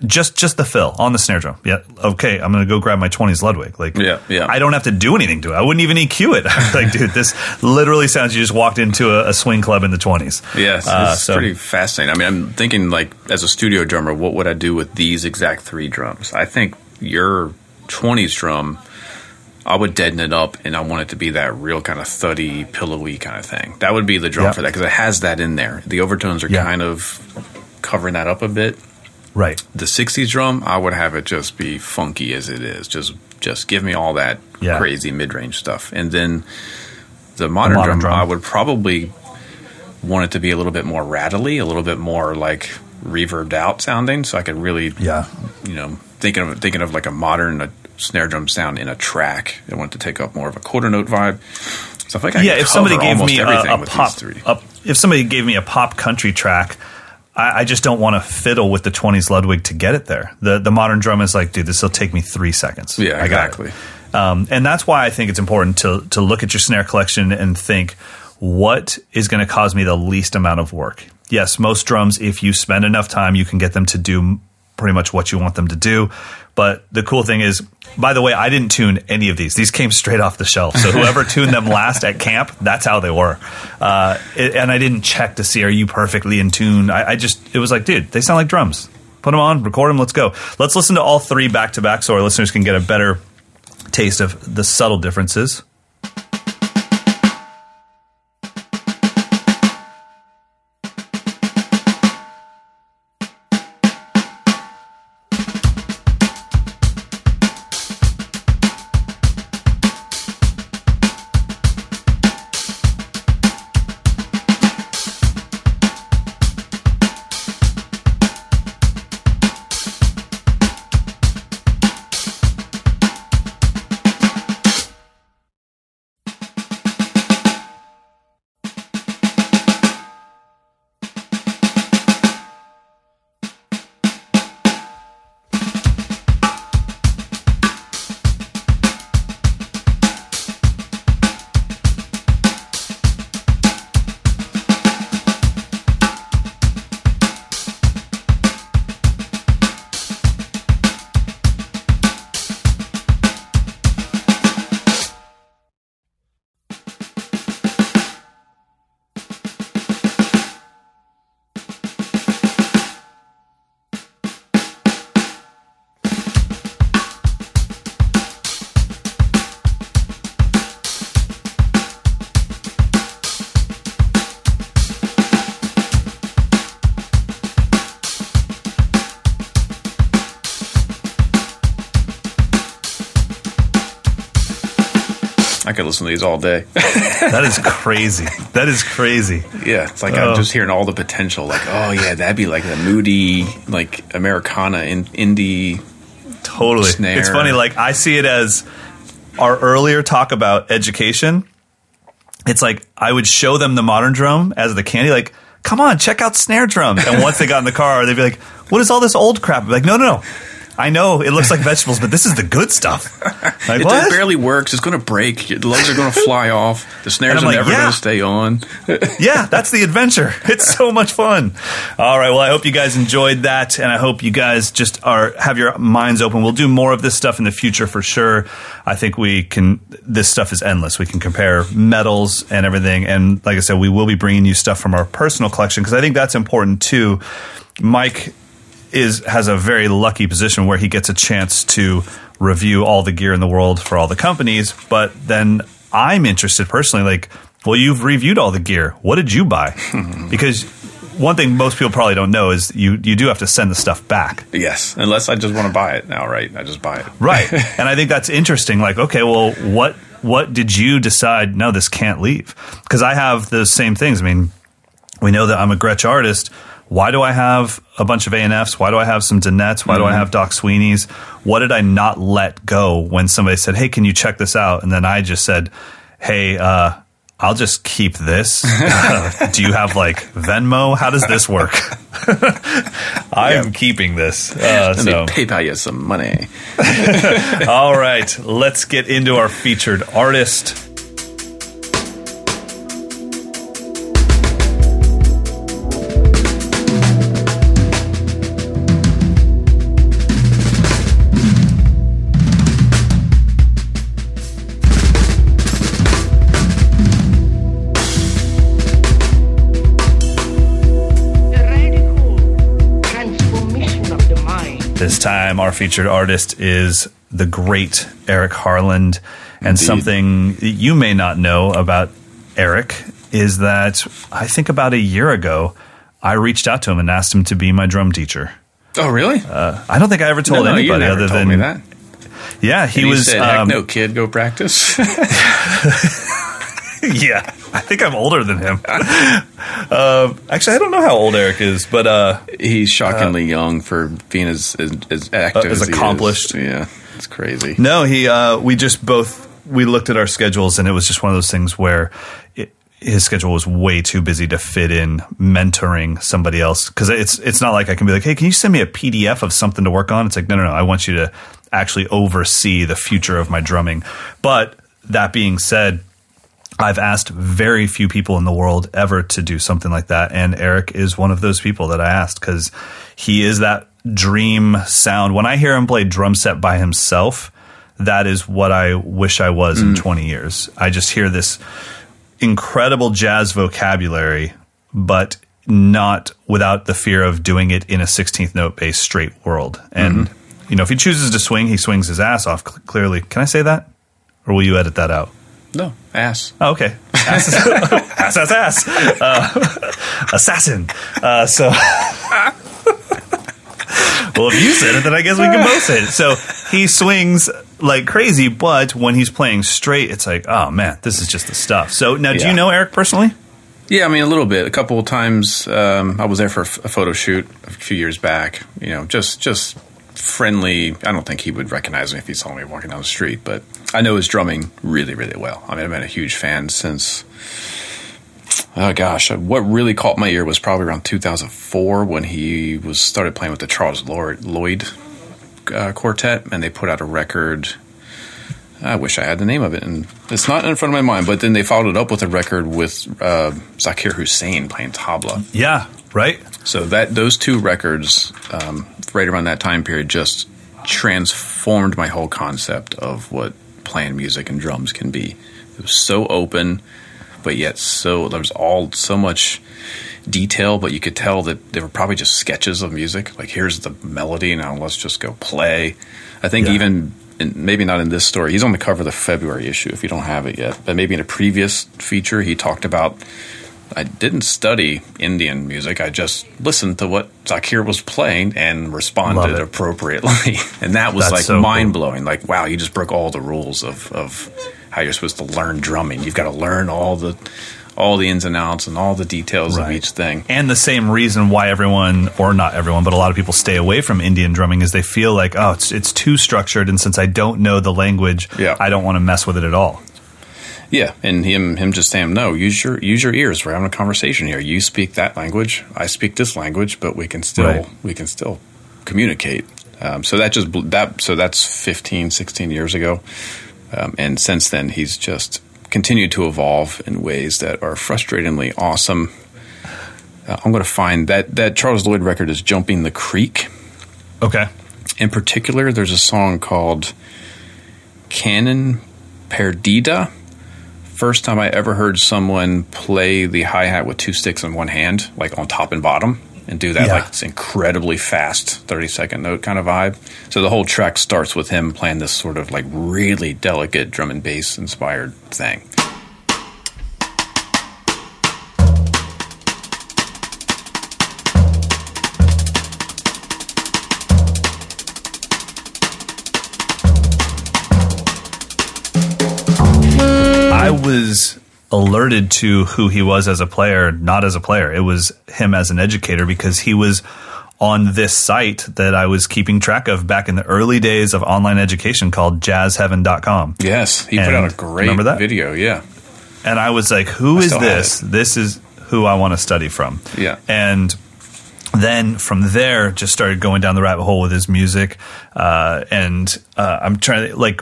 Speaker 1: Just just the fill on the snare drum. Yeah. Okay, I'm gonna go grab my twenties Ludwig. Like
Speaker 2: yeah, yeah.
Speaker 1: I don't have to do anything to it. I wouldn't even EQ it. *laughs* like, dude, this literally sounds you just walked into a, a swing club in the twenties.
Speaker 2: Yes, uh, it's so. pretty fascinating. I mean, I'm thinking like as a studio drummer, what would I do with these exact three drums? I think your 20s drum, I would deaden it up and I want it to be that real kind of thuddy, pillowy kind of thing. That would be the drum for that because it has that in there. The overtones are kind of covering that up a bit.
Speaker 1: Right.
Speaker 2: The 60s drum, I would have it just be funky as it is. Just just give me all that yeah. crazy mid-range stuff. And then the modern, the modern drum, drum, I would probably want it to be a little bit more rattly, a little bit more like reverbed out sounding so I could really
Speaker 1: yeah.
Speaker 2: you know thinking of thinking of like a modern snare drum sound in a track. I want to take up more of a quarter note vibe. So I think I
Speaker 1: yeah, if somebody gave me a, a pop, a, if somebody gave me a pop country track, I, I just don't want to fiddle with the 20s Ludwig to get it there. The the modern drum is like, dude, this will take me three seconds.
Speaker 2: Yeah,
Speaker 1: I got it.
Speaker 2: exactly.
Speaker 1: Um, and that's why I think it's important to to look at your snare collection and think what is going to cause me the least amount of work. Yes, most drums, if you spend enough time, you can get them to do pretty much what you want them to do. But the cool thing is, by the way, I didn't tune any of these. These came straight off the shelf. So whoever *laughs* tuned them last at camp, that's how they were. Uh, it, and I didn't check to see are you perfectly in tune. I, I just it was like, dude, they sound like drums. Put them on, record them. Let's go. Let's listen to all three back to back, so our listeners can get a better taste of the subtle differences.
Speaker 2: These all day. *laughs*
Speaker 1: That is crazy. that is crazy.
Speaker 2: yeah, it's like
Speaker 1: Oh.
Speaker 2: I'm just hearing all the potential. Like, oh yeah, that'd be like the moody, like Americana in indie.
Speaker 1: Totally.
Speaker 2: Snare.
Speaker 1: It's funny, like I see it as our earlier talk about education. It's like I would show them the modern drum as the candy, like, come on, check out snare drums. And once they got in the car, they'd be like, What is all this old crap? Be like, no, no, no. I know it looks like vegetables, but this is the good stuff. *laughs* Like,
Speaker 2: It barely works. It's going to break. The legs are going *laughs* to fly off. The snares are
Speaker 1: like,
Speaker 2: never
Speaker 1: yeah.
Speaker 2: going to stay on. *laughs*
Speaker 1: yeah, that's the adventure. It's so much fun. All right, well, I hope you guys enjoyed that, and I hope you guys just are have your minds open. We'll do more of this stuff in the future for sure. I think we can. This stuff is endless. We can compare metals and everything, and like I said, we will be bringing you stuff from our personal collection because I think that's important too. Mike is has a very lucky position where he gets a chance to review all the gear in the world for all the companies, but then I'm interested personally like well you've reviewed all the gear. What did you buy? *laughs* because one thing most people probably don't know is you you do have to send the stuff back.
Speaker 2: Yes, unless I just want to buy it now, right? I just buy it.
Speaker 1: Right. *laughs* and I think that's interesting. Like, okay, well, what what did you decide? No, this can't leave. Because I have the same things. I mean, we know that I'm a Gretsch artist. Why do I have a bunch of ANFs? Why do I have some Dunnetts? Why do I have Doc Sweeney's? What did I not let go when somebody said, "Hey, can you check this out?" And then I just said, "Hey, uh, I'll just keep this. Uh, *laughs* *laughs* do you have like Venmo? How does this work?" *laughs* I'm keeping this. Uh,
Speaker 2: Let
Speaker 1: so.
Speaker 2: me PayPal you some money.
Speaker 1: All right, let's get into our featured artist. This time, our featured artist is the great Eric Harland. And
Speaker 2: Indeed.
Speaker 1: something that you may not know about Eric is that I think about a year ago, I reached out to him and asked him to be my drum teacher.
Speaker 2: Oh, really?
Speaker 1: Uh, I don't think I ever told
Speaker 2: no, no,
Speaker 1: anybody other
Speaker 2: told
Speaker 1: than
Speaker 2: that.
Speaker 1: yeah, he
Speaker 2: you
Speaker 1: was
Speaker 2: said, "Heck
Speaker 1: um,
Speaker 2: no, kid, go practice." *laughs* *laughs* *laughs*
Speaker 1: yeah, I think I'm older than him. um, *laughs* actually, I don't know how old Eric is, but uh,
Speaker 2: He's shockingly young for being as as, as active
Speaker 1: as
Speaker 2: as, he is.
Speaker 1: accomplished.
Speaker 2: Yeah, it's crazy.
Speaker 1: no, he. Uh, we just both we looked at our schedules, and it was just one of those things where it, his schedule was way too busy to fit in mentoring somebody else. Because it's it's not like I can be like, hey, can you send me a PDF of something to work on? It's like, no, no, no. I want you to actually oversee the future of my drumming. But that being said. I've asked very few people in the world ever to do something like that. And Eric is one of those people that I asked because he is that dream sound. When I hear him play drum set by himself, that is what I wish I was in mm. 20 years. I just hear this incredible jazz vocabulary, but not without the fear of doing it in a 16th note based straight world. And, mm-hmm. you know, if he chooses to swing, he swings his ass off cl- clearly. Can I say that? Or will you edit that out?
Speaker 2: No, ass.
Speaker 1: Oh, okay. Ass, *laughs* ass, ass, ass. Uh, *laughs* assassin. Uh, so, *laughs* well, if you said it, then I guess we can both say it. So he swings like crazy, but when he's playing straight, it's like, oh man, this is just the stuff. So now, do
Speaker 2: Yeah.
Speaker 1: you know Eric personally?
Speaker 2: Yeah, I mean a little bit. A couple of times, um, I was there for a, photo shoot a few years back. You know, just just friendly. I don't think he would recognize me if he saw me walking down the street, but I know his drumming really, really well. I mean, I've been a huge fan since. Oh gosh, what really caught my ear was probably around 2004 when he was started playing with the Charles Lloyd, uh, Quartet, and they put out a record. I wish I had the name of it, and it's not in front of my mind. But then they followed it up with a record with uh, Zakir Hussain playing tabla.
Speaker 1: Yeah, right.
Speaker 2: So that those two records, um, right around that time period, just transformed my whole concept of what playing music and drums can be. It was so open, but yet so there was all so much detail, but you could tell that they were probably just sketches of music. Like here's the melody, now let's just go play. I think
Speaker 1: Yeah.
Speaker 2: even in, maybe not in this story. He's on the cover of the February issue if you don't have it yet, but maybe in a previous feature he talked about. I didn't study Indian music. I just listened to what Zakir was playing and responded appropriately. *laughs* and that was
Speaker 1: That's
Speaker 2: like
Speaker 1: so
Speaker 2: mind blowing. Like, wow, you just broke all the rules of, of how you're supposed to learn drumming. You've got to learn all the all the ins and outs and all the details of each thing.
Speaker 1: And the same reason why everyone, or not everyone, but a lot of people stay away from Indian drumming is they feel like, oh, it's it's too structured, and since I don't know the language,
Speaker 2: Yeah.
Speaker 1: I don't want to mess with it at all.
Speaker 2: Yeah, and him him just saying no. Use your use your ears. We're having a conversation here. You speak that language. I speak this language, but we can still
Speaker 1: Right.
Speaker 2: we can still communicate. Um, so that just that so that's 15, 16 years ago, um, and since then he's just continued to evolve in ways that are frustratingly awesome. Uh, I'm going to find that that Charles Lloyd record is "Jumping the Creek."
Speaker 1: Okay.
Speaker 2: In particular, there's a song called Canon Perdido. First time I ever heard someone play the hi hat with two sticks in one hand, like on top and bottom, and do that
Speaker 1: Yeah.
Speaker 2: like it's incredibly fast, 30 second note kind of vibe. So the whole track starts with him playing this sort of like really delicate drum and bass inspired thing.
Speaker 1: Was alerted to who he was as a player, not as a player. It was him as an educator because he was on this site that I was keeping track of back in the early days of online education called jazzheaven.com.
Speaker 2: Yes, he put
Speaker 1: And
Speaker 2: out a great
Speaker 1: remember that?
Speaker 2: video. Yeah.
Speaker 1: And I was like, who is
Speaker 2: still have
Speaker 1: this? This is who I want to study from.
Speaker 2: Yeah.
Speaker 1: And then from there, just started going down the rabbit hole with his music. Uh, and uh, I'm trying to, like,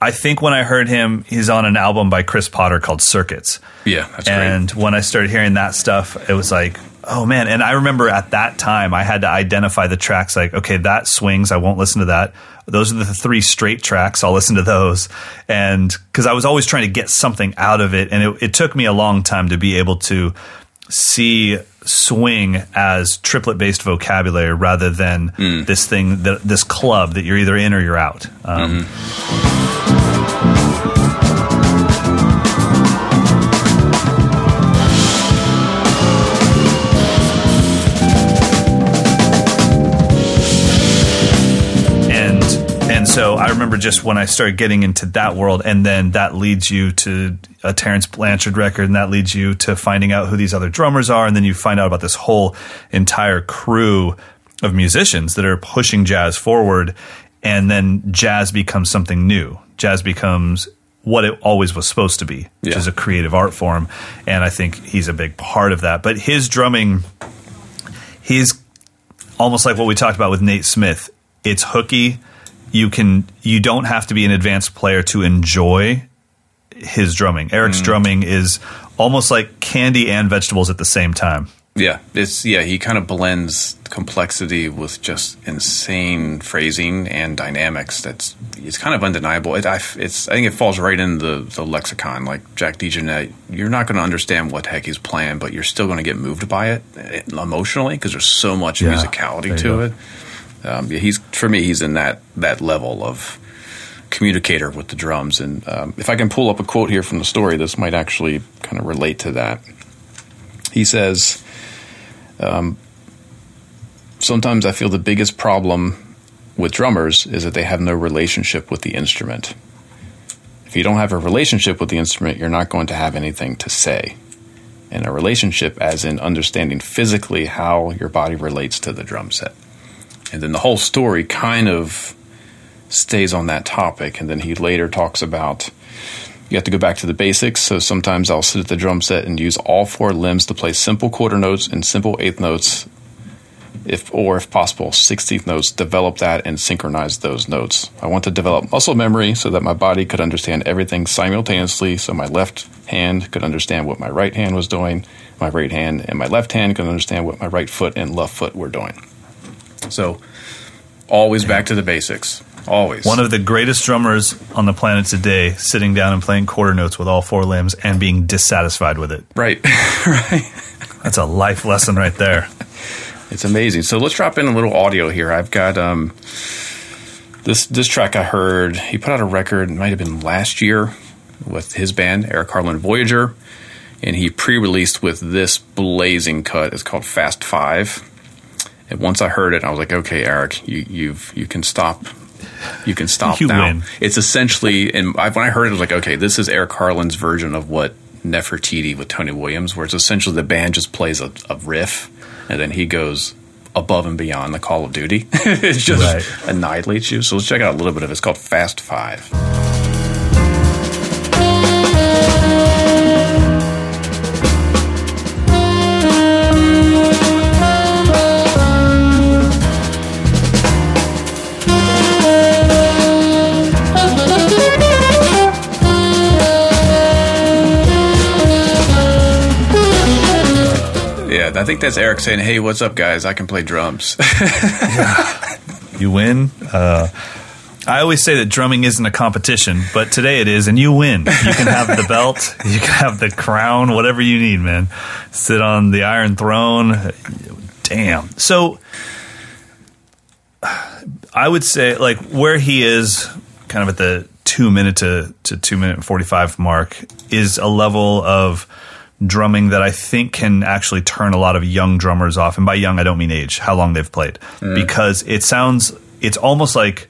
Speaker 1: I think when I heard him, he's on an album by Chris Potter called Circuits.
Speaker 2: Yeah, that's great.
Speaker 1: and when I started hearing that stuff, it was like, oh man. And I remember at that time, I had to identify the tracks like, okay, that swings. I won't listen to that. Those are the three straight tracks. I'll listen to those. And because I was always trying to get something out of it. And it, it took me a long time to be able to see swing as triplet based vocabulary rather than this thing, that, this club that you're either in or you're out. Um, and so I remember just when I started getting into that world, and then that leads you to a Terence Blanchard record, and that leads you to finding out who these other drummers are, and then you find out about this whole entire crew of musicians that are pushing jazz forward, and then jazz becomes something new. Jazz becomes what it always was supposed to be, which
Speaker 2: Yeah.
Speaker 1: is a creative art form, and I think he's a big part of that. But his drumming, he's almost like what we talked about with Nate Smith. It's hooky. You can you don't have to be an advanced player to enjoy his drumming. Eric's drumming is almost like candy and vegetables at the same time.
Speaker 2: Yeah, it's yeah. He kind of blends complexity with just insane phrasing and dynamics. That's it's kind of undeniable. It, I, it's I think it falls right in the, the lexicon. Like Jack DeJohnette, you're not going to understand what the heck he's playing, but you're still going to get moved by it eh, emotionally because there's so much
Speaker 1: Yeah,
Speaker 2: musicality to
Speaker 1: go.
Speaker 2: it. Um, yeah, he's for me, he's in that that level of communicator with the drums. And um, if I can pull up a quote here from the story, this might actually kind of relate to that. He says, um, Sometimes I feel the biggest problem with drummers is that they have no relationship with the instrument. If you don't have a relationship with the instrument, you're not going to have anything to say. And a relationship, as in understanding physically how your body relates to the drum set. And then the whole story kind of stays on that topic. And then he later talks about you have to go back to the basics. So sometimes I'll sit at the drum set and use all four limbs to play simple quarter notes and simple eighth notes, if or if possible, sixteenth notes. Develop that and synchronize those notes. I want to develop muscle memory so that my body could understand everything simultaneously. So my left hand could understand what my right hand was doing, my right hand and my left hand could understand what my right foot and left foot were doing. So always back to the basics. Always.
Speaker 1: One of the greatest drummers on the planet today, sitting down and playing quarter notes with all four limbs and being dissatisfied with it.
Speaker 2: right. *laughs* right.
Speaker 1: That's a life lesson right there.
Speaker 2: It's amazing. So let's drop in a little audio here. I've got um, this this track I heard. He put out a record. It might have been last year with his band Eric Harland Voyager, and he pre-released with this blazing cut. It's called Fast Five. And once I heard it, I was like, okay, Eric, you you've you can stop. You can stop
Speaker 1: You
Speaker 2: now.
Speaker 1: win.
Speaker 2: It's essentially, and I, when I heard it, I was like, okay, this is Eric Harland's version of what Nefertiti with Tony Williams, where it's essentially the band just plays a, a riff, and then he goes above and beyond the Call of Duty. *laughs* it just
Speaker 1: Right.
Speaker 2: annihilates you. So let's check out a little bit of it. It's called Fast Five. Yeah, I think that's Eric saying, "Hey, what's up, guys? I can play drums." *laughs*
Speaker 1: You win. Uh, I always say that drumming isn't a competition, but today it is, and you win. You can have the belt, *laughs* you can have the crown, whatever you need, man. Sit on the Iron Throne. Damn. So, I would say, like, where he is, kind of at the two minute to, to two minute and 45 mark, is a level of drumming that I think can actually turn a lot of young drummers off. And by young, I don't mean age, how long they've played. Because it sounds, it's almost like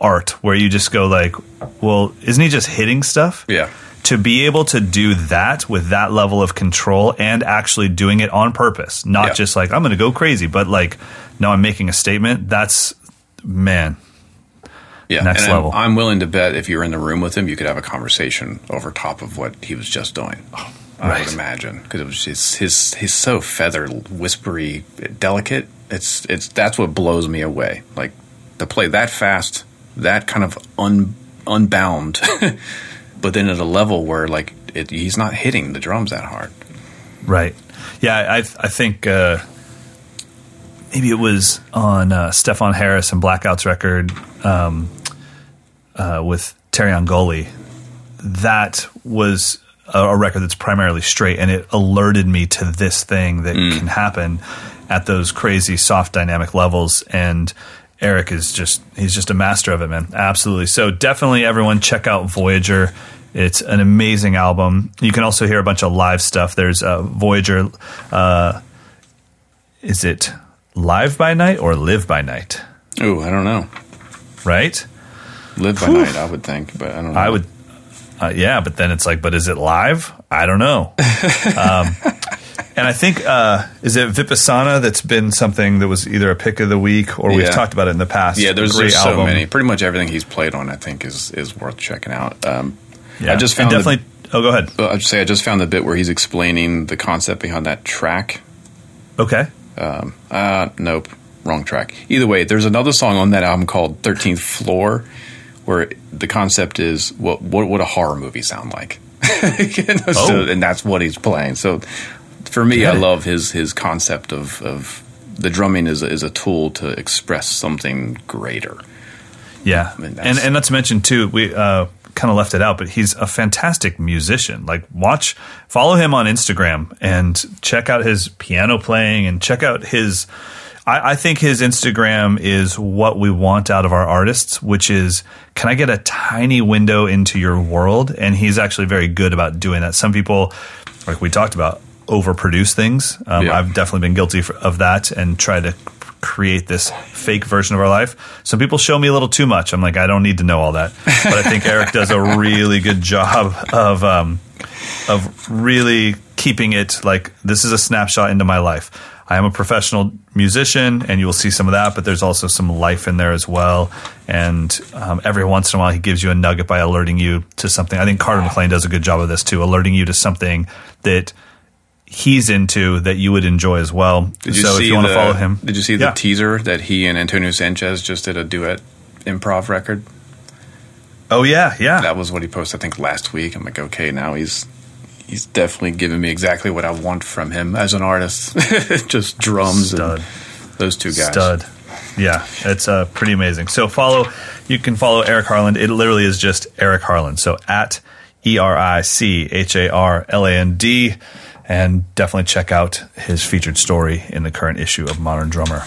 Speaker 1: art where you just go like, well, isn't he just hitting stuff?
Speaker 2: Yeah.
Speaker 1: To be able to do that with that level of control and actually doing it on purpose, not
Speaker 2: Yeah.
Speaker 1: just like, I'm going to go crazy, but like, no, I'm making a statement. That's, man,
Speaker 2: Yeah,
Speaker 1: Next
Speaker 2: and I'm-
Speaker 1: level.
Speaker 2: I'm, willing to bet if you're in the room with him, you could have a conversation over top of what he was just doing. I
Speaker 1: Right.
Speaker 2: would imagine because it was just his he's so feather whispery, delicate. It's it's that's what blows me away. Like to play that fast, that kind of un, unbound, *laughs* but then at a level where like it, he's not hitting the drums that hard.
Speaker 1: Right. Yeah, I I think uh, maybe it was on uh, Stefon Harris and Blackout's record um, uh, with Terreon Gully. That was a, a record that's primarily straight, and it alerted me to this thing that can happen at those crazy soft dynamic levels. And Eric is just he's just a master of it, man. Absolutely. So definitely, everyone check out Voyager. It's an amazing album. You can also hear a bunch of live stuff. There's uh, Voyager. Uh, is it Live by Night or Live by Night?
Speaker 2: Ooh, I don't know.
Speaker 1: Right?
Speaker 2: live by night. I would think, but I don't. know.
Speaker 1: I would, uh, yeah, but then it's like, but is it live? I don't know. um, *laughs* and I think uh, is it Vipassana that's been something that was either a pick of the week or we've
Speaker 2: Yeah.
Speaker 1: talked about it in the past.
Speaker 2: Yeah, there's, there's so many. Pretty much everything he's played on, I think, is is worth checking out. Um,
Speaker 1: Yeah,
Speaker 2: I just
Speaker 1: And
Speaker 2: found the-
Speaker 1: definitely. oh, go ahead.
Speaker 2: Well, I'd say I just found the bit where he's explaining the concept behind that track.
Speaker 1: Okay.
Speaker 2: Um, uh, nope, wrong track. Either way, there's another song on that album called Thirteenth Floor, where the concept is what what would a horror movie sound like, *laughs* You know, so-
Speaker 1: Oh.
Speaker 2: and that's what he's playing. So, for me, I love his his concept of of the drumming is a, is a tool to express something greater.
Speaker 1: Yeah,
Speaker 2: mean,
Speaker 1: and and not to mention too, we uh, kind of left it out, but he's a fantastic musician. Like, watch, follow him on Instagram and check out his piano playing and check out his. I, I think his Instagram is what we want out of our artists, which is can I get a tiny window into your world? And he's actually very good about doing that. Some people, like we talked about, overproduce things. Um,
Speaker 2: Yeah.
Speaker 1: I've definitely been guilty for, of that and try to create this fake version of our life. Some people show me a little too much. I'm like, I don't need to know all that. But I think Eric does a really good job of um, of really keeping it like this is a snapshot into my life. I am a professional musician, and you will see some of that, but there's also some life in there as well. And um, every once in a while, he gives you a nugget by alerting you to something. I think Carter McLean does a good job of this too, alerting you to something that he's into that you would enjoy as well.
Speaker 2: Did you
Speaker 1: so
Speaker 2: see
Speaker 1: if you want
Speaker 2: the,
Speaker 1: to follow him,
Speaker 2: Did you see the
Speaker 1: Yeah.
Speaker 2: teaser that he and Antonio Sanchez just did a duet improv record?
Speaker 1: Oh yeah, yeah.
Speaker 2: That was what he posted, I think, last week. I'm like, okay, now he's he's definitely giving me exactly what I want from him as an artist. *laughs* just drums
Speaker 1: Stud.
Speaker 2: and those two guys.
Speaker 1: Stud. Yeah, it's uh, pretty amazing. So follow, you can follow Eric Harland. It literally is just Eric Harland. So at E R I C H A R L A N D, and definitely check out his featured story in the current issue of Modern Drummer.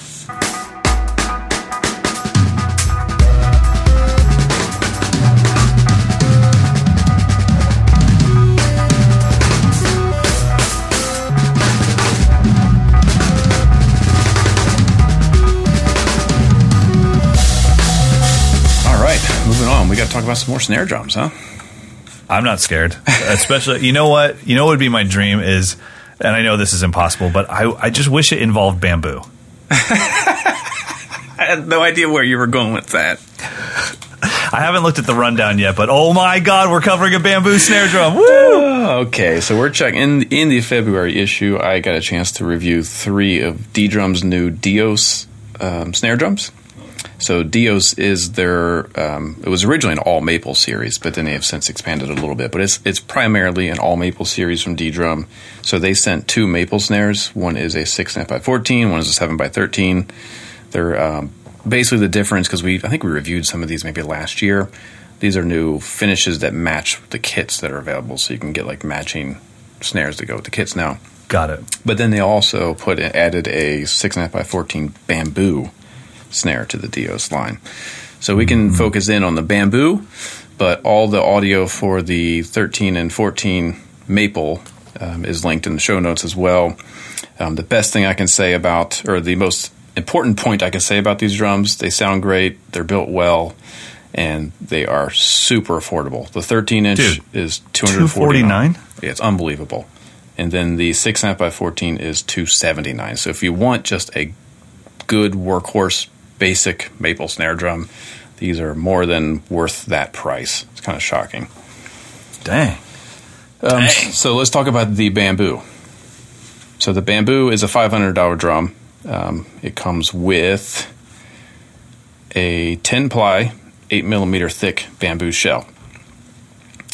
Speaker 2: Talk about some more snare drums, huh?
Speaker 1: I'm not scared, especially. You know what? You know what would be my dream is, and I know this is impossible, but I I just wish it involved bamboo. *laughs*
Speaker 2: I had no idea where you were going with that.
Speaker 1: I haven't looked at the rundown yet, but oh my god, we're covering a bamboo snare drum. Woo!
Speaker 2: Okay, so we're checking in in the February issue. I got a chance to review three of ddrum's new Dios um, snare drums. So Dios is their. Um, it was originally an all maple series, but then they have since expanded a little bit. But it's it's primarily an all maple series from ddrum. So they sent two maple snares. One is a six and a half by fourteen. One is a seven by thirteen. They're um, basically the difference because we I think we reviewed some of these maybe last year. These are new finishes that match the kits that are available, so you can get like matching snares to go with the kits now.
Speaker 1: Got it.
Speaker 2: But then they also put added a six and a half by fourteen bamboo snare to the Dios line, so we can focus in on the bamboo. But all the audio for the thirteen and fourteen maple um, is linked in the show notes as well. Um, the best thing I can say about, or the most important point I can say about these drums, they sound great. They're built well. And they are super affordable. The 13 inch
Speaker 1: Dude,
Speaker 2: is 249
Speaker 1: 249?
Speaker 2: yeah, it's unbelievable. And then the six and a half by fourteen is two seventy nine. So if you want just a good workhorse basic maple snare drum, these are more than worth that price. It's kind of shocking.
Speaker 1: Dang.
Speaker 2: Um, so let's talk about the bamboo. So the bamboo is a five hundred dollar drum. Um, it comes with a ten ply, eight millimeter thick bamboo shell.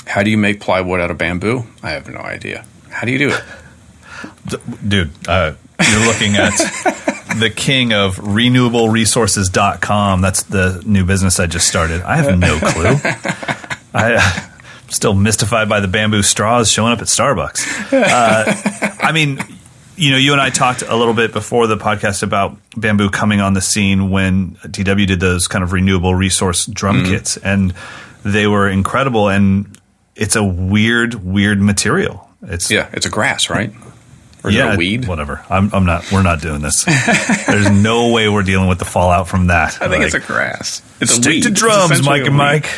Speaker 2: How do you make plywood out of bamboo? I have no idea. How do you do it? *laughs*
Speaker 1: Dude, uh, you're looking at *laughs* the king of renewableresources.com. That's the new business I just started. I have no clue. I, I'm still mystified by the bamboo straws showing up at Starbucks. Uh, I mean, you know, you and I talked a little bit before the podcast about bamboo coming on the scene when DW did those kind of renewable resource drum kits, and they were incredible. And it's a weird, weird material. It's
Speaker 2: Yeah, it's a grass, right? Or is it weed?
Speaker 1: Whatever. I'm, I'm not. We're not doing this. There's no way we're dealing with the fallout from that.
Speaker 2: I think it's a grass. It's
Speaker 1: Stick
Speaker 2: a weed.
Speaker 1: to drums,
Speaker 2: essentially
Speaker 1: Mike and. Mike.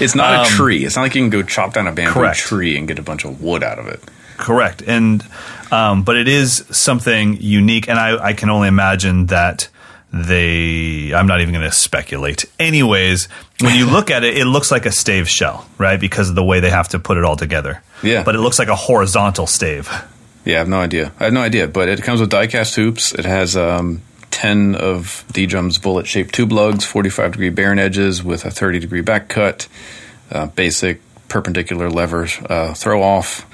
Speaker 2: It's not
Speaker 1: Um,
Speaker 2: a tree. It's not like you can go chop down a bamboo
Speaker 1: Correct.
Speaker 2: tree and get a bunch of wood out of it.
Speaker 1: Correct. And um, but it is something unique, and I, I can only imagine that they. I'm not even going to speculate. Anyways, when you look at it, it looks like a stave shell, right? Because of the way they have to put it all together.
Speaker 2: Yeah.
Speaker 1: But it looks like a horizontal stave.
Speaker 2: Yeah, I have no idea. I have no idea, but it comes with die-cast hoops. It has um, 10 of ddrum's bullet-shaped tube lugs, 45-degree bearing edges with a 30-degree back cut, uh, basic perpendicular lever uh, throw-off.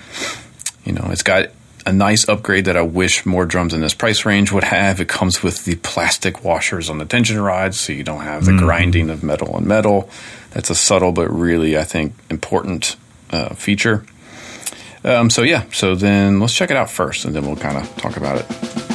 Speaker 2: You know, it's got a nice upgrade that I wish more drums in this price range would have. It comes with the plastic washers on the tension rods, so you don't have the grinding of metal on metal. That's a subtle but really, I think, important uh, feature. Um, so yeah, so then let's check it out first, and then we'll kind of talk about it.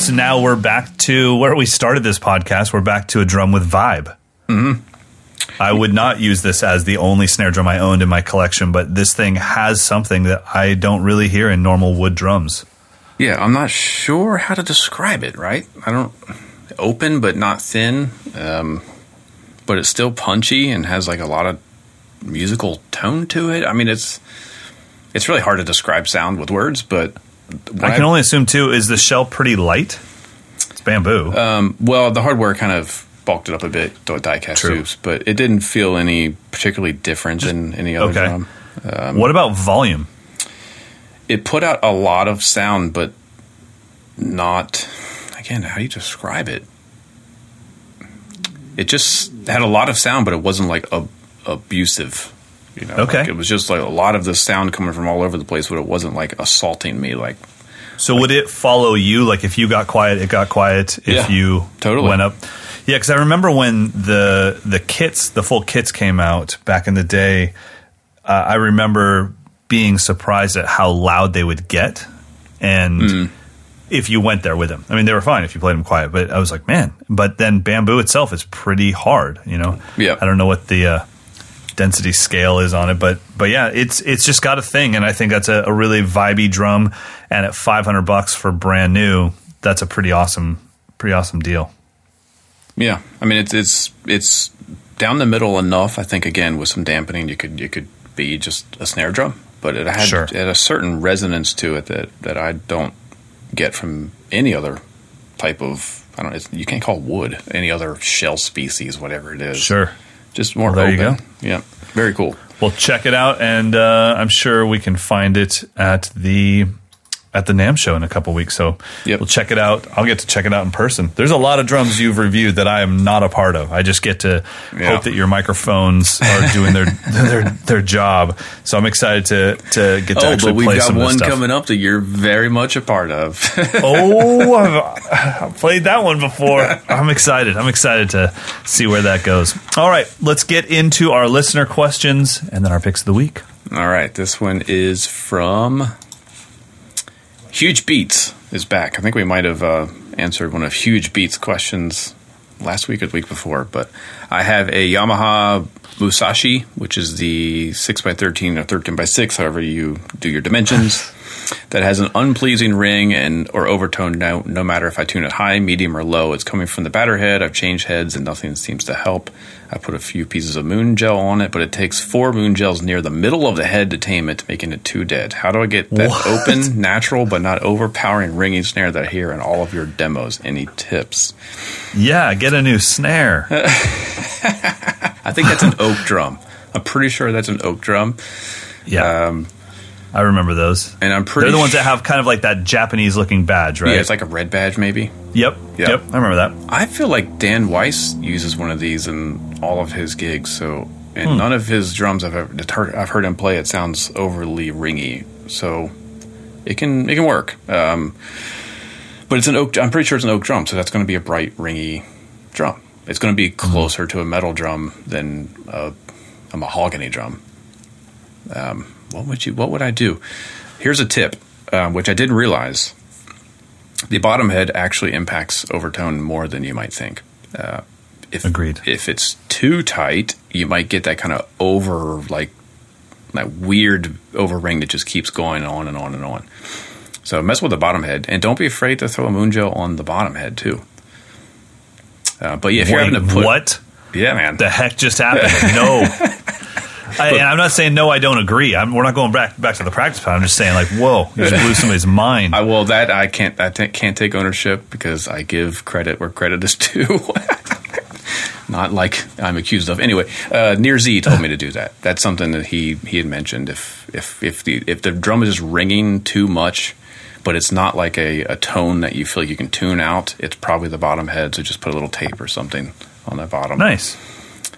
Speaker 1: So now we're back to where we started this podcast. We're back to a drum with vibe. Mm-hmm. I would not use this as the only snare drum I owned in my collection, but this thing has something that I don't really hear in normal wood drums.
Speaker 2: Yeah, I'm not sure how to describe it. Right? I don't open but not thin, um, but it's still punchy and has like a lot of musical tone to it. I mean, it's it's really hard to describe sound with words, but
Speaker 1: I can only assume too. Is the shell pretty light? It's bamboo.
Speaker 2: Um, well, the hardware kind of bulked it up a bit, the diecast
Speaker 1: True.
Speaker 2: tubes, but it didn't feel any particularly different than any other
Speaker 1: okay.
Speaker 2: drum. Um,
Speaker 1: what about volume?
Speaker 2: It put out a lot of sound, but not. Again, how do you describe it? It just had a lot of sound, but it wasn't like a, abusive. You know,
Speaker 1: Okay.
Speaker 2: like it was just like a lot of the sound coming from all over the place, but it wasn't like assaulting me. Like
Speaker 1: So would it follow you? Like if you got quiet, it got quiet. If
Speaker 2: Yeah,
Speaker 1: you
Speaker 2: totally.
Speaker 1: went up, yeah. Because I remember when the the kits, the full kits came out back in the day. Uh, I remember being surprised at how loud they would get, and
Speaker 2: Hmm.
Speaker 1: if you went there with them, I mean, they were fine if you played them quiet. But I was like, man. But then bamboo itself is pretty hard. You know.
Speaker 2: Yeah.
Speaker 1: I don't know what the. Uh, density scale is on it but but yeah it's it's just got a thing and i think that's a, a really vibey drum and at 500 bucks for brand new that's a pretty awesome pretty awesome deal
Speaker 2: Yeah, I mean it's it's it's down the middle enough. I think again with some dampening, you could you could be just a snare drum, but it had
Speaker 1: Sure.
Speaker 2: it had a certain resonance to it that that I don't get from any other type of I don't. It's, you can't call wood any other shell species, whatever it is.
Speaker 1: sure
Speaker 2: just more
Speaker 1: Well, there you
Speaker 2: open. Yeah, very cool.
Speaker 1: well check it out and uh, i'm sure we can find it at the at the NAMM show in a couple weeks. So
Speaker 2: Yep.
Speaker 1: we'll check it out. I'll get to check it out in person. There's a lot of drums you've reviewed that I am not a part of. I just get to
Speaker 2: Yeah.
Speaker 1: hope that your microphones are doing their *laughs* their their job. So I'm excited to to get to
Speaker 2: Oh,
Speaker 1: actually
Speaker 2: but we've
Speaker 1: play
Speaker 2: got
Speaker 1: some
Speaker 2: one coming up that you're very much a part of. *laughs*
Speaker 1: oh, I've, I've played that one before. I'm excited. I'm excited to see where that goes. All right, let's get into our listener questions and then our picks of the week.
Speaker 2: All right, this one is from Huge Beats is back. I think we might have uh, answered one of Huge Beats' questions last week or the week before, but I have a Yamaha Musashi, which is the 6x13 or 13x6, however you do your dimensions, *laughs* that has an unpleasing ring and or overtone no, no matter if I tune it high, medium, or low. It's coming from the batter head. I've changed heads and nothing seems to help. I put a few pieces of moon gel on it, but it takes four moon gels near the middle of the head to tame it, making it too dead. How do I get that
Speaker 1: What?
Speaker 2: open, natural, but not overpowering ringing snare that I hear in all of your demos? Any tips?
Speaker 1: Yeah, get a new snare. *laughs*
Speaker 2: I think that's an oak drum. I'm pretty sure that's an oak drum.
Speaker 1: Yeah,
Speaker 2: Um,
Speaker 1: I remember those.
Speaker 2: and I'm pretty
Speaker 1: They're the ones that have kind of like that Japanese looking badge, right?
Speaker 2: Yeah, it's like a red badge, maybe.
Speaker 1: yep,
Speaker 2: Yeah.
Speaker 1: yep. I remember that.
Speaker 2: I feel like Dan Weiss uses one of these in all of his gigs. So, and none of his drums I've ever heard, I've heard him play. It sounds overly ringy. So, it can it can work. Um, but it's an oak. I'm pretty sure it's an oak drum. So that's going to be a bright ringy drum. It's going to be closer to a metal drum than a, a mahogany drum. Um, what would you? What would I do? Here's a tip, um, which I didn't realize the bottom head actually impacts overtone more than you might think. Uh, if,
Speaker 1: Agreed.
Speaker 2: If it's too tight, you might get that kind of over, like that weird over ring that just keeps going on and on and on. So mess with the bottom head, and don't be afraid to throw a moon gel on the bottom head too. Uh, but yeah, if you're having to put,
Speaker 1: what
Speaker 2: yeah, man,
Speaker 1: the heck just happened? no. *laughs* I, and I'm not saying no. I don't agree. I'm, we're not going back back to the practice pad. I'm just saying like, whoa, you just blew somebody's mind. *laughs*
Speaker 2: I well that I can't I can't take ownership because I give credit where credit is *laughs* due. Not like I'm accused of. Anyway, uh, Nir Z told me to do that. That's something that he he had mentioned. If if if the if the drum is just ringing too much, but it's not like a, a tone that you feel like you can tune out, it's probably the bottom head. So just put a little tape or something on the bottom.
Speaker 1: nice,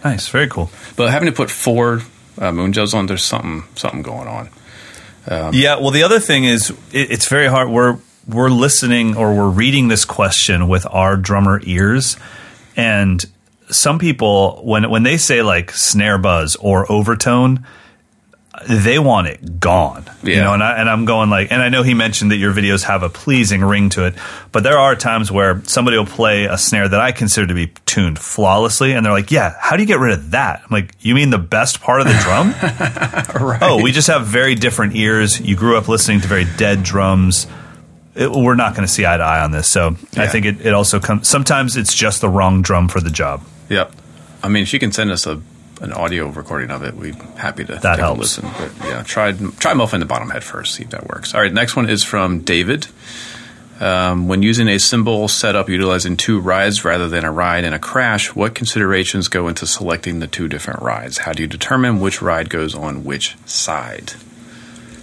Speaker 1: nice, very cool.
Speaker 2: But having to put four uh, moon on, there's something something going on.
Speaker 1: Yeah. Well, the other thing is, it, it's very hard. We're we're listening or we're reading this question with our drummer ears, and some people when when they say like snare buzz or overtone, they want it gone. You know, and, I, and I'm going like, and I know he mentioned that your videos have a pleasing ring to it, but there are times where somebody will play a snare that I consider to be tuned flawlessly, and they're like, "Yeah, how do you get rid of that?" I'm like, "You mean the best part of the drum?" *laughs*
Speaker 2: right.
Speaker 1: Oh, we just have very different ears. You grew up listening to very dead drums. It, we're not going to see eye to eye on this. So I think it, it also comes. Sometimes it's just the wrong drum for the job.
Speaker 2: Yep. I mean, she can send us a an audio recording of it. We'd be happy to
Speaker 1: That
Speaker 2: take
Speaker 1: helps.
Speaker 2: a listen. But yeah, try try muffling the bottom head first. See if that works. All right. Next one is from David. Um, when using a cymbal setup utilizing two rides rather than a ride and a crash, what considerations go into selecting the two different rides? How do you determine which ride goes on which side?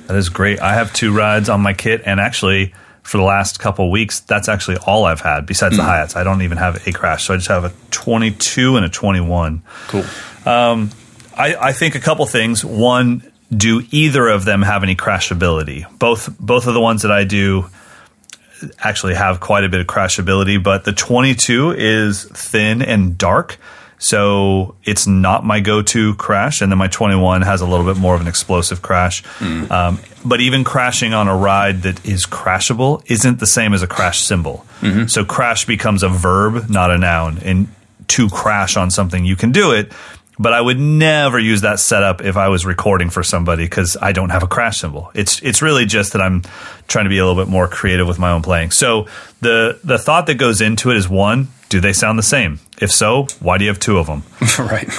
Speaker 1: That is great. I have two rides on my kit, and actually, for the last couple weeks, that's actually all I've had besides the hmm. hi hats. I don't even have a crash, so I just have a 22 and a 21.
Speaker 2: Cool.
Speaker 1: Um, I, I think a couple things. One, do either of them have any crashability? Both both of the ones that I do actually have quite a bit of crashability, but the 22 is thin and dark. So it's not my go-to crash, and then my 21 has a little bit more of an explosive crash. Hmm. Um, but even crashing on a ride that is crashable isn't the same as a crash cymbal. Mm-hmm. So crash becomes a verb, not a noun. And to crash on something, you can do it, but I would never use that setup if I was recording for somebody because I don't have a crash cymbal. It's it's really just that I'm trying to be a little bit more creative with my own playing. So the the thought that goes into it is one, do they sound the same? If so, why do you have two of them? *laughs*
Speaker 2: right.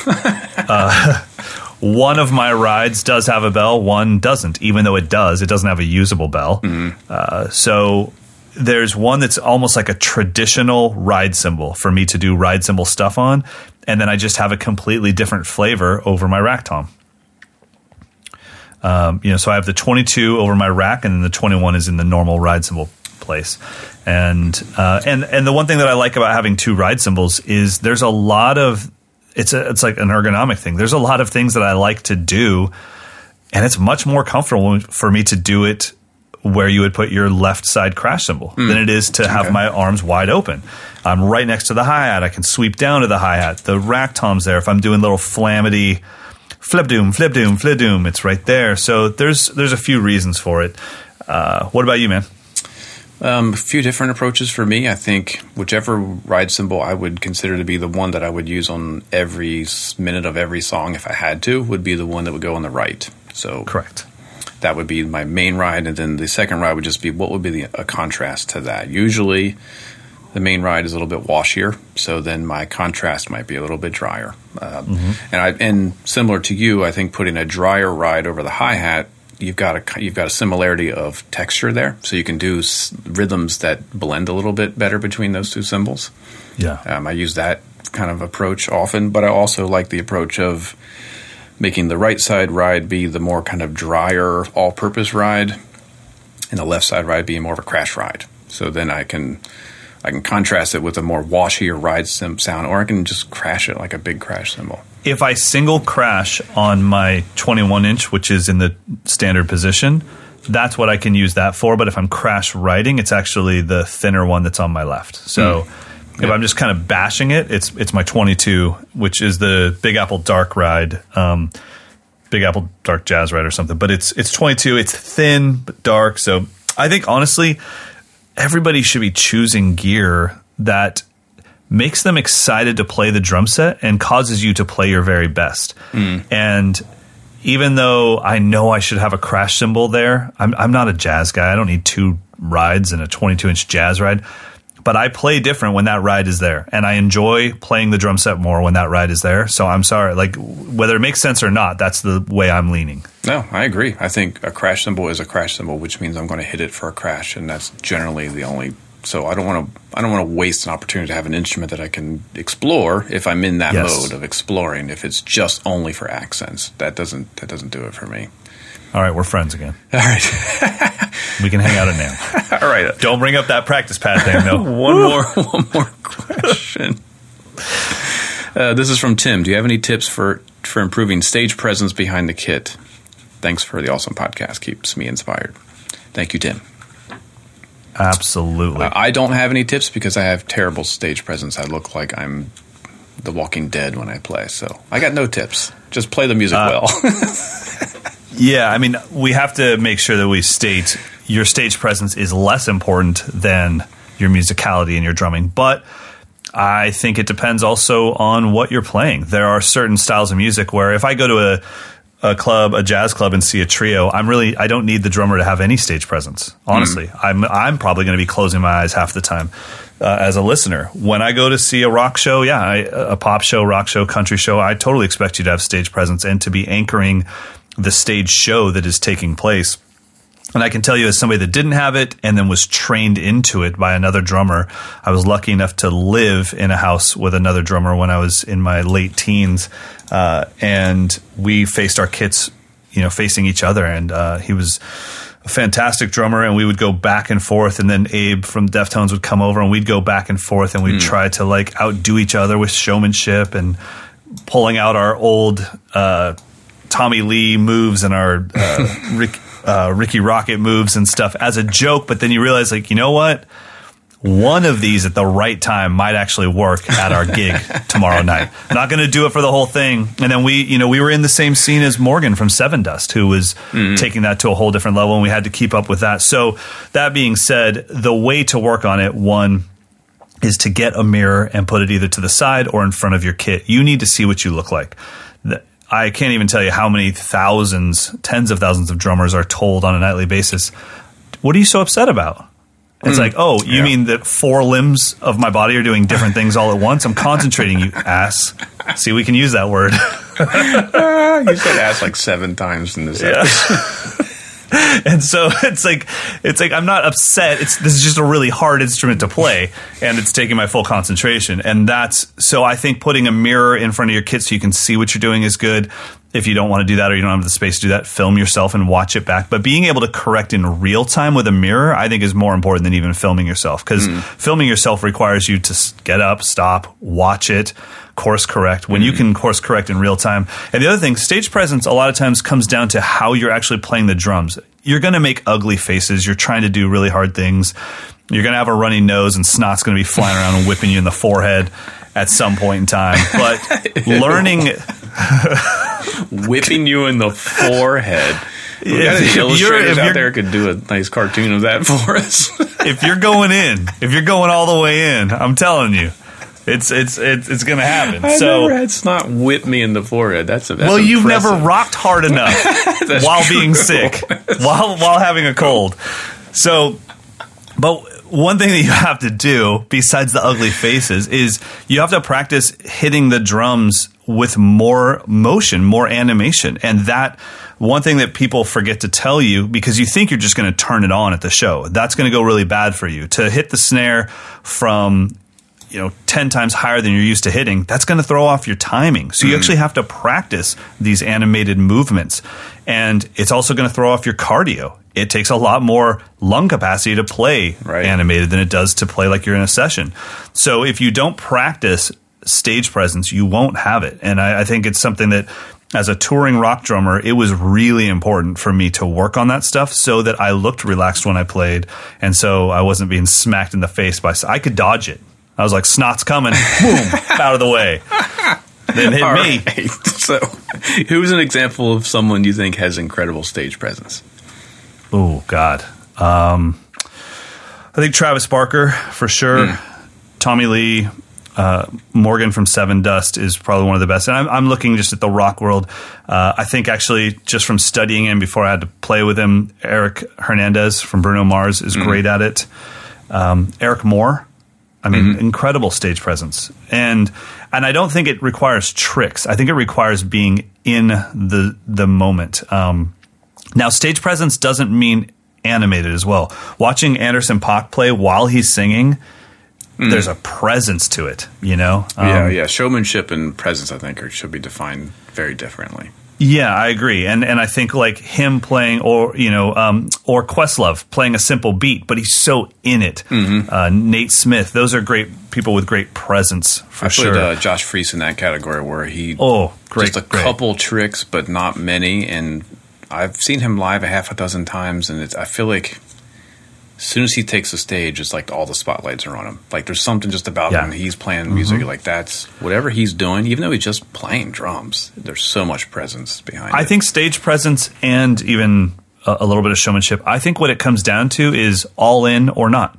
Speaker 1: Uh, One of my rides does have a bell, one doesn't. Even though it does, it doesn't have a usable bell. Uh, so there's one that's almost like a traditional ride cymbal for me to do ride cymbal stuff on, and then I just have a completely different flavor over my rack tom. Um, you know, so I have the 22 over my rack, and then the 21 is in the normal ride cymbal place. And uh, and and the one thing that I like about having two ride cymbals is there's a lot of it's a it's like an ergonomic thing. There's a lot of things that I like to do, and it's much more comfortable for me to do it where you would put your left side crash cymbal than it is to have my arms wide open. I'm right next to the hi hat. I can sweep down to the hi hat. The rack tom's there. If I'm doing little flamity flip doom, flip doom, flip doom, it's right there. So there's there's a few reasons for it. Uh, what about you, man?
Speaker 2: Um, a few different approaches for me. I think whichever ride cymbal I would consider to be the one that I would use on every minute of every song if I had to would be the one that would go on the right. So
Speaker 1: Correct.
Speaker 2: that would be my main ride, and then the second ride would just be what would be the, a contrast to that. Usually, the main ride is a little bit washier, so then my contrast might be a little bit drier. Um, And I and similar to you, I think putting a drier ride over the hi hat, you've got a you've got a similarity of texture there, so you can do s- rhythms that blend a little bit better between those two cymbals.
Speaker 1: Yeah.
Speaker 2: Um, I use that kind of approach often, but I also like the approach of making the right side ride be the more kind of drier, all purpose ride, and the left side ride being more of a crash ride. So then I can I can contrast it with a more washier ride sim sound, or I can just crash it like a big crash cymbal.
Speaker 1: If I single crash on my 21 inch, which is in the standard position, that's what I can use that for. But if I'm crash riding, it's actually the thinner one that's on my left. So if I'm just kind of bashing it, it's it's my 22, which is the Big Apple Dark ride, um, Big Apple Dark Jazz ride or something. But it's it's 22. It's thin but dark. So I think honestly, everybody should be choosing gear that makes them excited to play the drum set and causes you to play your very best. Hmm. And even though I know I should have a crash cymbal there, I'm, I'm not a jazz guy. I don't need two rides and a 22 inch jazz ride. But I play different when that ride is there, and I enjoy playing the drum set more when that ride is there. So I'm sorry, like whether it makes sense or not, that's the way I'm leaning.
Speaker 2: No, I agree. I think a crash cymbal is a crash cymbal, which means I'm going to hit it for a crash, and that's generally the only. So I don't want to. I don't want to waste an opportunity to have an instrument that I can explore if I'm in that
Speaker 1: Yes.
Speaker 2: mode of exploring. If it's just only for accents, that doesn't that doesn't do it for me.
Speaker 1: All right, we're friends again. *laughs*
Speaker 2: All right,
Speaker 1: We can hang out at now. *laughs*
Speaker 2: all right.
Speaker 1: Don't bring up that practice pad thing, though. *laughs*
Speaker 2: One more, one more question. Uh, this is from Tim. Do you have any tips for for improving stage presence behind the kit? Thanks for the awesome podcast. Keeps me inspired. Thank you, Tim.
Speaker 1: Absolutely.
Speaker 2: Uh, I don't have any tips because I have terrible stage presence. I look like I'm The Walking Dead when I play. So I got no tips. Just play the music well. *laughs*
Speaker 1: Yeah, I mean, we have to make sure that we state your stage presence is less important than your musicality and your drumming, but I think it depends also on what you're playing. There are certain styles of music where if I go to a a club, a jazz club, and see a trio, I'm really I don't need the drummer to have any stage presence. Honestly, mm. I'm I'm probably going to be closing my eyes half the time uh, as a listener. When I go to see a rock show, yeah, I, a pop show, rock show, country show, I totally expect you to have stage presence and to be anchoring the stage show that is taking place. And I can tell you, as somebody that didn't have it and then was trained into it by another drummer, I was lucky enough to live in a house with another drummer when I was in my late teens. Uh, and we faced our kits, you know, facing each other. And uh, he was a fantastic drummer, and we would go back and forth. And then Abe from Deftones would come over, and we'd go back and forth, and we'd mm. try to like outdo each other with showmanship and pulling out our old uh, Tommy Lee moves and our uh, *laughs* Rick uh, Rikki Rockett moves and stuff as a joke, but then you realize, like, you know what? One of these at the right time might actually work at our gig tomorrow night. *laughs* Not going to do it for the whole thing. And then we, you know, we were in the same scene as Morgan from Sevendust, who was mm-hmm. taking that to a whole different level, and we had to keep up with that. So, that being said, the way to work on it, one, is to get a mirror and put it either to the side or in front of your kit. You need to see what you look like. I can't even tell you how many thousands, tens of thousands of drummers are told on a nightly basis, what are you so upset about? It's mm. like, oh, you yeah. mean that four limbs of my body are doing different things all at once? I'm concentrating, you *laughs* ass. See, we can use that word. *laughs*
Speaker 2: you said ass like seven times in this episode. *laughs* *laughs*
Speaker 1: and so *laughs* it's like it's like I'm not upset. It's this is just a really hard instrument to play, and it's taking my full concentration. And that's so I think putting a mirror in front of your kit so you can see what you're doing is good. If you don't want to do that or you don't have the space to do that, film yourself and watch it back. But being able to correct in real time with a mirror, I think, is more important than even filming yourself because mm. filming yourself requires you to get up, stop, watch it course correct when mm you can course correct in real time. And the other thing, stage presence a lot of times comes down to how you're actually playing the drums. You're going to make ugly faces. You're trying to do really hard things. You're going to have a runny nose and snot's going to be flying around and whipping you in the forehead at some point in time. But *laughs* learning *laughs*
Speaker 2: whipping you in the forehead. *laughs* We if, got illustrators out there could do a nice cartoon of that *laughs* for us.
Speaker 1: if you're going in, if you're going all the way in, I'm telling you, it's it's it's, it's going to happen.
Speaker 2: I
Speaker 1: so
Speaker 2: never had snot whip me in the forehead. That's, a, that's
Speaker 1: well, you've never rocked hard enough *laughs* while true. being sick, while while having a cold. So, but one thing that you have to do besides the ugly faces is you have to practice hitting the drums with more motion, more animation, and that one thing that people forget to tell you because you think you're just going to turn it on at the show. That's going to go really bad for you. To hit the snare from you know 10 times higher than you're used to hitting that's going to throw off your timing so you mm. actually have to practice these animated movements and it's also going to throw off your cardio it takes a lot more lung capacity to play right. animated than it does to play like you're in a session so if you don't practice stage presence you won't have it and I, I think it's something that as a touring rock drummer, it was really important for me to work on that stuff so that I looked relaxed when I played. And so I wasn't being smacked in the face by, I could dodge it. I was like, snot's coming. *laughs* Boom, out of the way. Then hit All me. Right. *laughs*
Speaker 2: So, who's an example of someone you think has incredible stage presence?
Speaker 1: Oh, God. Um, I think Travis Barker, for sure. Mm. Tommy Lee, uh, Morgan from Sevendust is probably one of the best. And I'm, I'm looking just at the rock world. Uh, I think actually, just from studying him before I had to play with him, Eric Hernandez from Bruno Mars is mm. great at it. Um, Eric Moore I mean, mm-hmm. incredible stage presence, and and I don't think it requires tricks. I think it requires being in the the moment. Um, now, stage presence doesn't mean animated as well. Watching Anderson .Paak play while he's singing, mm. there's a presence to it. You know,
Speaker 2: um, yeah, yeah. Showmanship and presence, I think, are, should be defined very differently.
Speaker 1: Yeah, I agree, and and I think like him playing, or you know, um, or Questlove playing a simple beat, but he's so in it. Mm-hmm. Uh, Nate Smith, those are great people with great presence for
Speaker 2: I
Speaker 1: sure.
Speaker 2: Played, uh, Josh Freese in that category where he
Speaker 1: oh great,
Speaker 2: just a
Speaker 1: great.
Speaker 2: couple tricks, but not many, and I've seen him live a half a dozen times, and I feel like as soon as he takes the stage, it's like all the spotlights are on him. Like there's something just about
Speaker 1: Yeah.
Speaker 2: him. He's playing music mm-hmm. like that's whatever he's doing, even though he's just playing drums. There's so much presence behind
Speaker 1: I
Speaker 2: it.
Speaker 1: think stage presence and even a, a little bit of showmanship. I think what it comes down to is all in or not.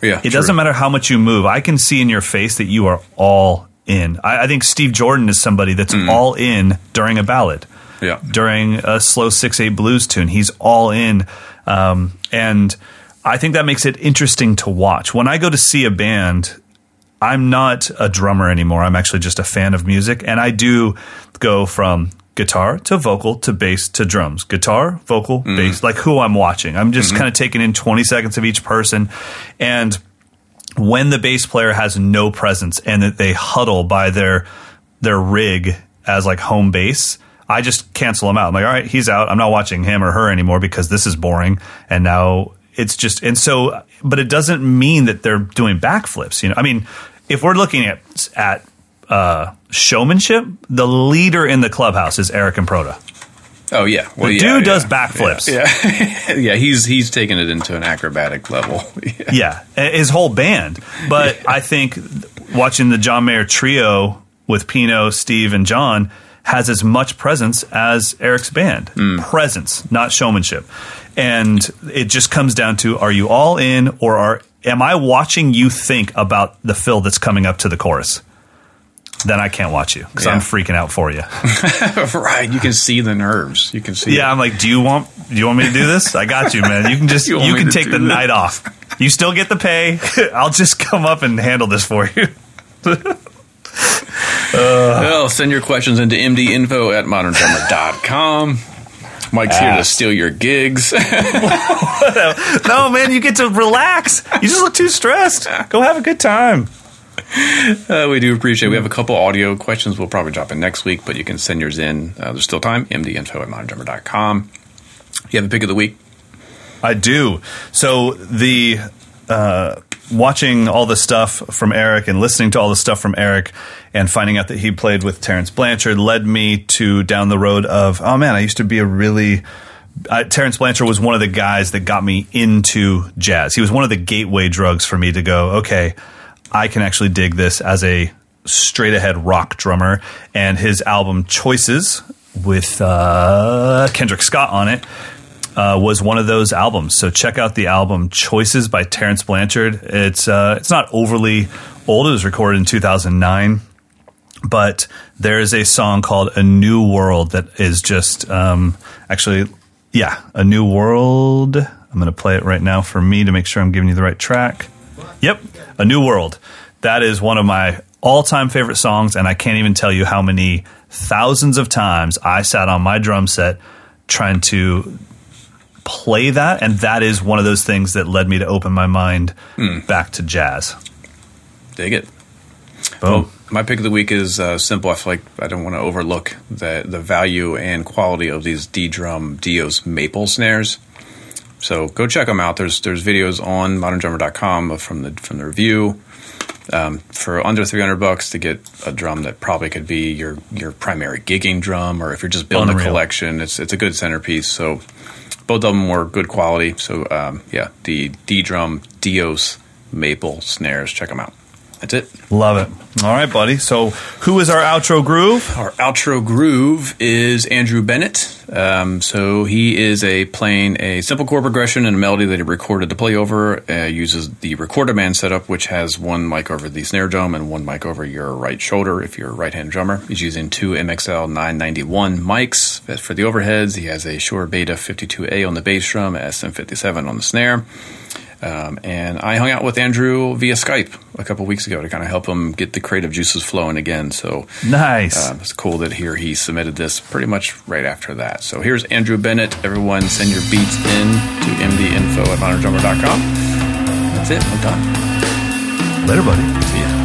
Speaker 2: yeah,
Speaker 1: It doesn't matter how much you move. I can see in your face that you are all in. I, I think Steve Jordan is somebody that's mm. all in during a ballad,
Speaker 2: Yeah.
Speaker 1: during a slow six eight blues tune. He's all in, um, and I think that makes it interesting to watch. When I go to see a band, I'm not a drummer anymore. I'm actually just a fan of music, and I do go from guitar to vocal to bass to drums. Guitar, vocal, bass, like who I'm watching. I'm just kind of taking in 20 seconds of each person, and when the bass player has no presence and that they huddle by their their rig as like home base, I just cancel them out. I'm like, all right, he's out. I'm not watching him or her anymore because this is boring. And now it's just and so, but it doesn't mean that they're doing backflips. You know, I mean, if we're looking at at uh, showmanship, the leader in the clubhouse is Aric Improta.
Speaker 2: Oh yeah, well,
Speaker 1: The
Speaker 2: yeah,
Speaker 1: dude does
Speaker 2: yeah.
Speaker 1: backflips.
Speaker 2: Yeah, *laughs* yeah. He's he's taken it into an acrobatic level. *laughs* Yeah.
Speaker 1: Yeah, his whole band. But I think watching the John Mayer trio with Pino, Steve, and John has as much presence as Eric's band. Hmm. Presence, not showmanship. And it just comes down to are you all in or are am I watching you think about the fill that's coming up to the chorus? Then I can't watch you because
Speaker 2: Yeah.
Speaker 1: I'm freaking out for you. *laughs*
Speaker 2: right. You can see the nerves. You can see.
Speaker 1: Yeah, I'm like, do you want do you want me to do this? I got you, man. You can just *laughs*
Speaker 2: You
Speaker 1: you, can take the
Speaker 2: this?
Speaker 1: night off. You still get the pay. *laughs* I'll just come up and handle this for you.
Speaker 2: Well, send your questions into mdinfo at moderndrummer.com. Mike's here to steal your gigs. *laughs* *laughs*
Speaker 1: no, man, you get to relax. You just look too stressed. Go have a good time.
Speaker 2: Uh, we do appreciate. it. We have a couple audio questions. We'll probably drop in next week, but you can send yours in. Uh, there's still time. mdinfo at moderndrummer.com. You have a pick of the week.
Speaker 1: I do. So the uh, watching all the stuff from Eric and listening to all the stuff from Eric and finding out that he played with Terence Blanchard led me to down the road of oh man, I used to be a really uh, Terence Blanchard was one of the guys that got me into jazz. He was one of the gateway drugs for me to go, okay, I can actually dig this as a straight ahead rock drummer. And his album Choices with uh, Kendrick Scott on it uh, was one of those albums. So check out the album Choices by Terence Blanchard. It's uh, it's not overly old. It was recorded in 2009 but there is a song called "A New World" that is just um, actually, yeah, "A New World." I'm going to play it right now for me to make sure I'm giving you the right track. Yep, "A New World." That is one of my all-time favorite songs, and I can't even tell you how many thousands of times I sat on my drum set trying to play that, and that is one of those things that led me to open my mind back to jazz.
Speaker 2: Dig it.
Speaker 1: Boom.
Speaker 2: Well, my pick of the week is uh, simple. I feel like I don't want to overlook the the value and quality of these ddrum Dios maple snares. So go check them out. There's there's videos on moderndrummer.com from the from the review. Um, for under 300 bucks to get a drum that probably could be your your primary gigging drum, or if you're just building
Speaker 1: Unreal.
Speaker 2: a collection, it's it's a good centerpiece. So both of them were good quality. So um, yeah, the ddrum Dios maple snares. Check them out. That's it.
Speaker 1: Love it. All right, buddy. So, who is our outro groove?
Speaker 2: Our outro groove is Andrew Bennett. Um, so he is a playing a simple chord progression and a melody that he recorded to play over. Uh, uses the recorder man setup, which has one mic over the snare drum and one mic over your right shoulder if you're a right-hand drummer. He's using two MXL 991 mics for the overheads. He has a Shure Beta 52A on the bass drum, a SM57 on the snare. Um, and I hung out with Andrew via Skype a couple weeks ago to kind of help him get the creative juices flowing again. So
Speaker 1: Nice.
Speaker 2: um, it's cool that here he submitted this pretty much right after that. So here's Andrew Bennett. Everyone send your beats in to mdinfo at moderdrummer.com. That's it. I'm done.
Speaker 1: Later, buddy.
Speaker 2: See ya.